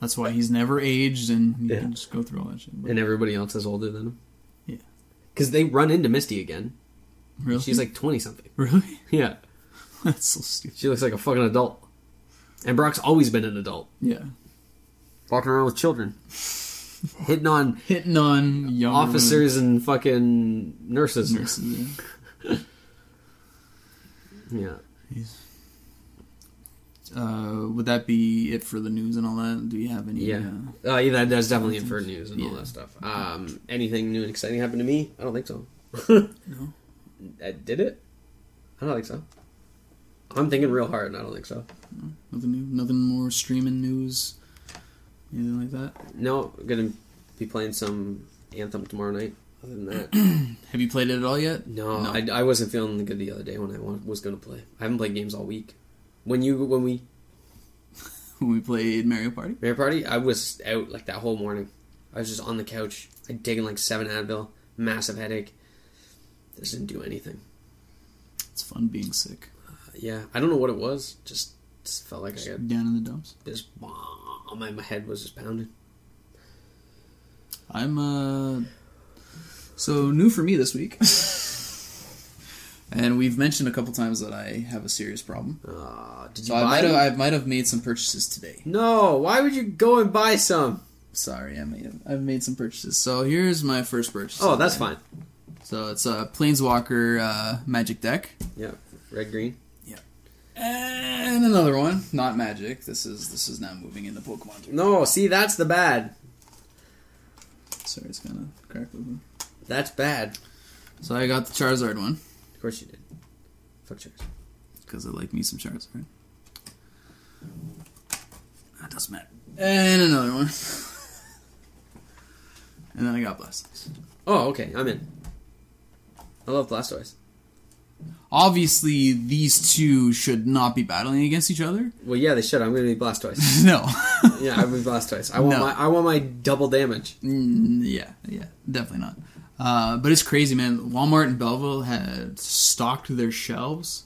S2: That's why he's never aged, and you
S1: Yeah.
S2: can just go through all that shit. But
S1: and everybody else is older than him.
S2: Yeah.
S1: Because they run into Misty again.
S2: really,
S1: She's like 20 something.
S2: really. [LAUGHS]
S1: Yeah. [LAUGHS]
S2: That's so stupid.
S1: She looks like a fucking adult. And Brock's always been an adult.
S2: Yeah,
S1: Walking around with children. [LAUGHS] Hitting on
S2: hitting on young
S1: officers and fucking nurses.
S2: Nurses, yeah.
S1: Yeah.
S2: Uh, would that be it for the news and all that? Do you have any?
S1: Yeah.
S2: Uh,
S1: Uh, yeah, that, that's definitely it for news and all that stuff. Um, anything new and exciting happened to me? I don't think so. [LAUGHS]
S2: no.
S1: Uh, did it? I don't think so. I'm thinking real hard, and I don't think so.
S2: Nothing new. Nothing more streaming news. Anything like that?
S1: No, I'm gonna be playing some Anthem tomorrow night. Other than that, [CLEARS THROAT]
S2: Have you played it at all yet?
S1: no, I, I wasn't feeling good the other day when I was going to play. I haven't played games all week. When you when we
S2: When [LAUGHS] we played Mario Party?
S1: Mario Party, I was out like that whole morning. I was just on the couch. I'd taken like seven Advil, massive headache. This didn't do anything.
S2: It's fun being sick.
S1: Uh, yeah, I don't know what it was. Just, just felt like I got
S2: Down in the dumps.
S1: this. My my head was just pounding.
S2: I'm uh so new for me this week. and we've mentioned a couple times that I have a serious problem.
S1: Uh, did you
S2: So I might have? I might have made some purchases today.
S1: No, why would you go and buy some?
S2: Sorry, I made I've made some purchases. So here's my first purchase.
S1: Oh, that's fine.
S2: So it's a Planeswalker uh, Magic deck.
S1: Yeah, red green.
S2: Yeah, and another one, not magic. This is this is now moving into Pokemon.
S1: No, see that's the bad.
S2: Sorry, it's kind of crackly.
S1: That's bad.
S2: So I got the Charizard one
S1: Of course you did. Fuck Charizard.
S2: because I like me some Charizard. That doesn't matter. And another one. [LAUGHS] and then I got Blastoise.
S1: Oh, okay, I'm in. I love Blastoise.
S2: Obviously, these two should not be battling against each other.
S1: Well, yeah, they should. I'm gonna be Blastoise. [LAUGHS]
S2: no.
S1: yeah, I'm gonna be Blastoise. I want
S2: No.
S1: my I want my double damage.
S2: Mm, yeah, yeah, definitely not. Uh, but it's crazy, man. Walmart and Belleville had stocked their shelves.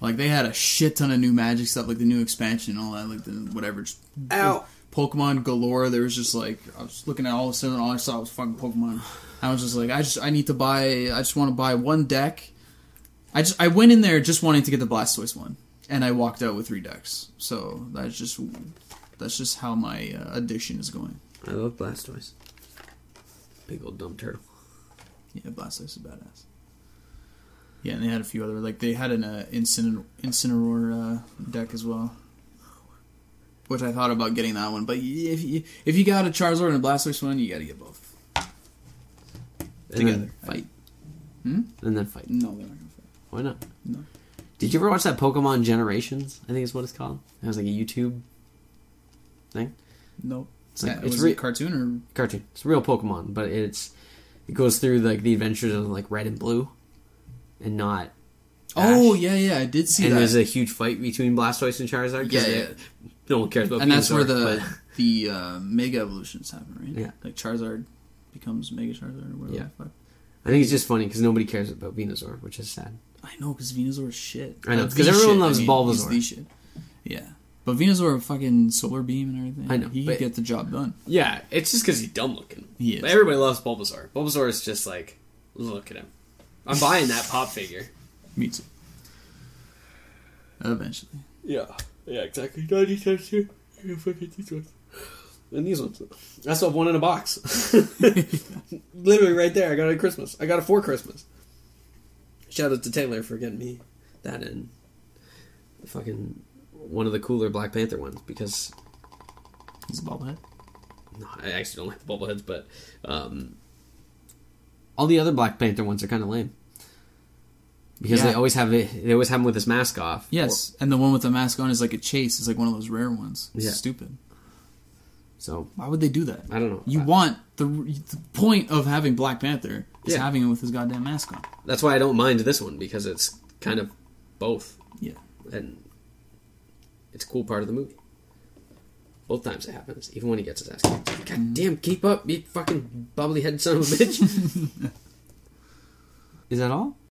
S2: Like they had a shit ton of new Magic stuff, like the new expansion and all that, like the whatever. Just
S1: Ow.
S2: Pokemon galore. There was just like I was looking at all of a sudden, all I saw was fucking Pokemon. I was just like, I just I need to buy. I just want to buy one deck. I just I went in there just wanting to get the Blastoise one, and I walked out with three decks. So that's just that's just how my uh, addiction is going.
S1: I love Blastoise. Big old dumb turtle.
S2: Yeah, Blastoise is badass. Yeah, and they had a few other like they had an uh, Incineroar, Incineroar uh, deck as well, which I thought about getting that one. But if you if you got a Charizard and a Blastoise one, you got to get both
S1: And
S2: together.
S1: then fight.
S2: Hmm?
S1: And then fight.
S2: No, they're not gonna fight.
S1: Why not?
S2: No.
S1: Did you ever watch that Pokemon Generations? I think is what it's called. It was like a YouTube thing.
S2: Nope.
S1: It's like
S2: Yeah,
S1: it's
S2: was
S1: re-
S2: it cartoon or
S1: cartoon. It's real Pokemon, but it's it goes through like the adventures of like red and blue, and not.
S2: Oh
S1: Ash.
S2: yeah, yeah, I did see that
S1: and
S2: that.
S1: there's a huge fight between Blastoise and Charizard.
S2: Yeah,
S1: they-
S2: yeah.
S1: No one cares about.
S2: and that's where the [LAUGHS] the uh, Mega evolutions happen, right?
S1: Yeah.
S2: Like Charizard becomes Mega Charizard or whatever.
S1: Yeah.
S2: the fuck.
S1: I think it's just funny because nobody cares about Venusaur, which is sad.
S2: I know because Venusaur is shit.
S1: I know, 'cause
S2: the
S1: everyone
S2: shit,
S1: loves
S2: I mean,
S1: Bulbasaur.
S2: he's the shit. Yeah, but Venusaur a fucking solar beam and everything.
S1: I know,
S2: he
S1: but-
S2: could get the job done.
S1: Yeah, it's just because he's dumb looking.
S2: He is.
S1: But everybody loves Bulbasaur. Bulbasaur is just like, look at him. I'm buying that pop figure.
S2: Me too. Eventually,
S1: Yeah, yeah, exactly. Ninety times two. Fucking these ones. And these ones. I still have one in a box. [LAUGHS] Literally right there. I got it at Christmas. I got it for Christmas. Shout out to Taylor for getting me that and fucking one of the cooler Black Panther ones because
S2: he's a bobblehead.
S1: no, I actually don't like the bobbleheads, but um, all the other Black Panther ones are kind of lame because
S2: Yeah.
S1: they always have it. They always have him with his mask off.
S2: Yes, and the one with the mask on is like a chase. It's like one of those rare ones. It's
S1: Yeah.
S2: stupid.
S1: So
S2: Why would they do that?
S1: I don't know.
S2: You
S1: I-
S2: want the, the point of having Black Panther is
S1: Yeah.
S2: having him with his goddamn mask on.
S1: That's why I don't mind this one because it's kind of both.
S2: Yeah.
S1: and it's a cool part of the movie. Both times it happens, even when he gets his ass kicked. God damn, keep up, you fucking bubbly headed son of a bitch. [LAUGHS] Is that all?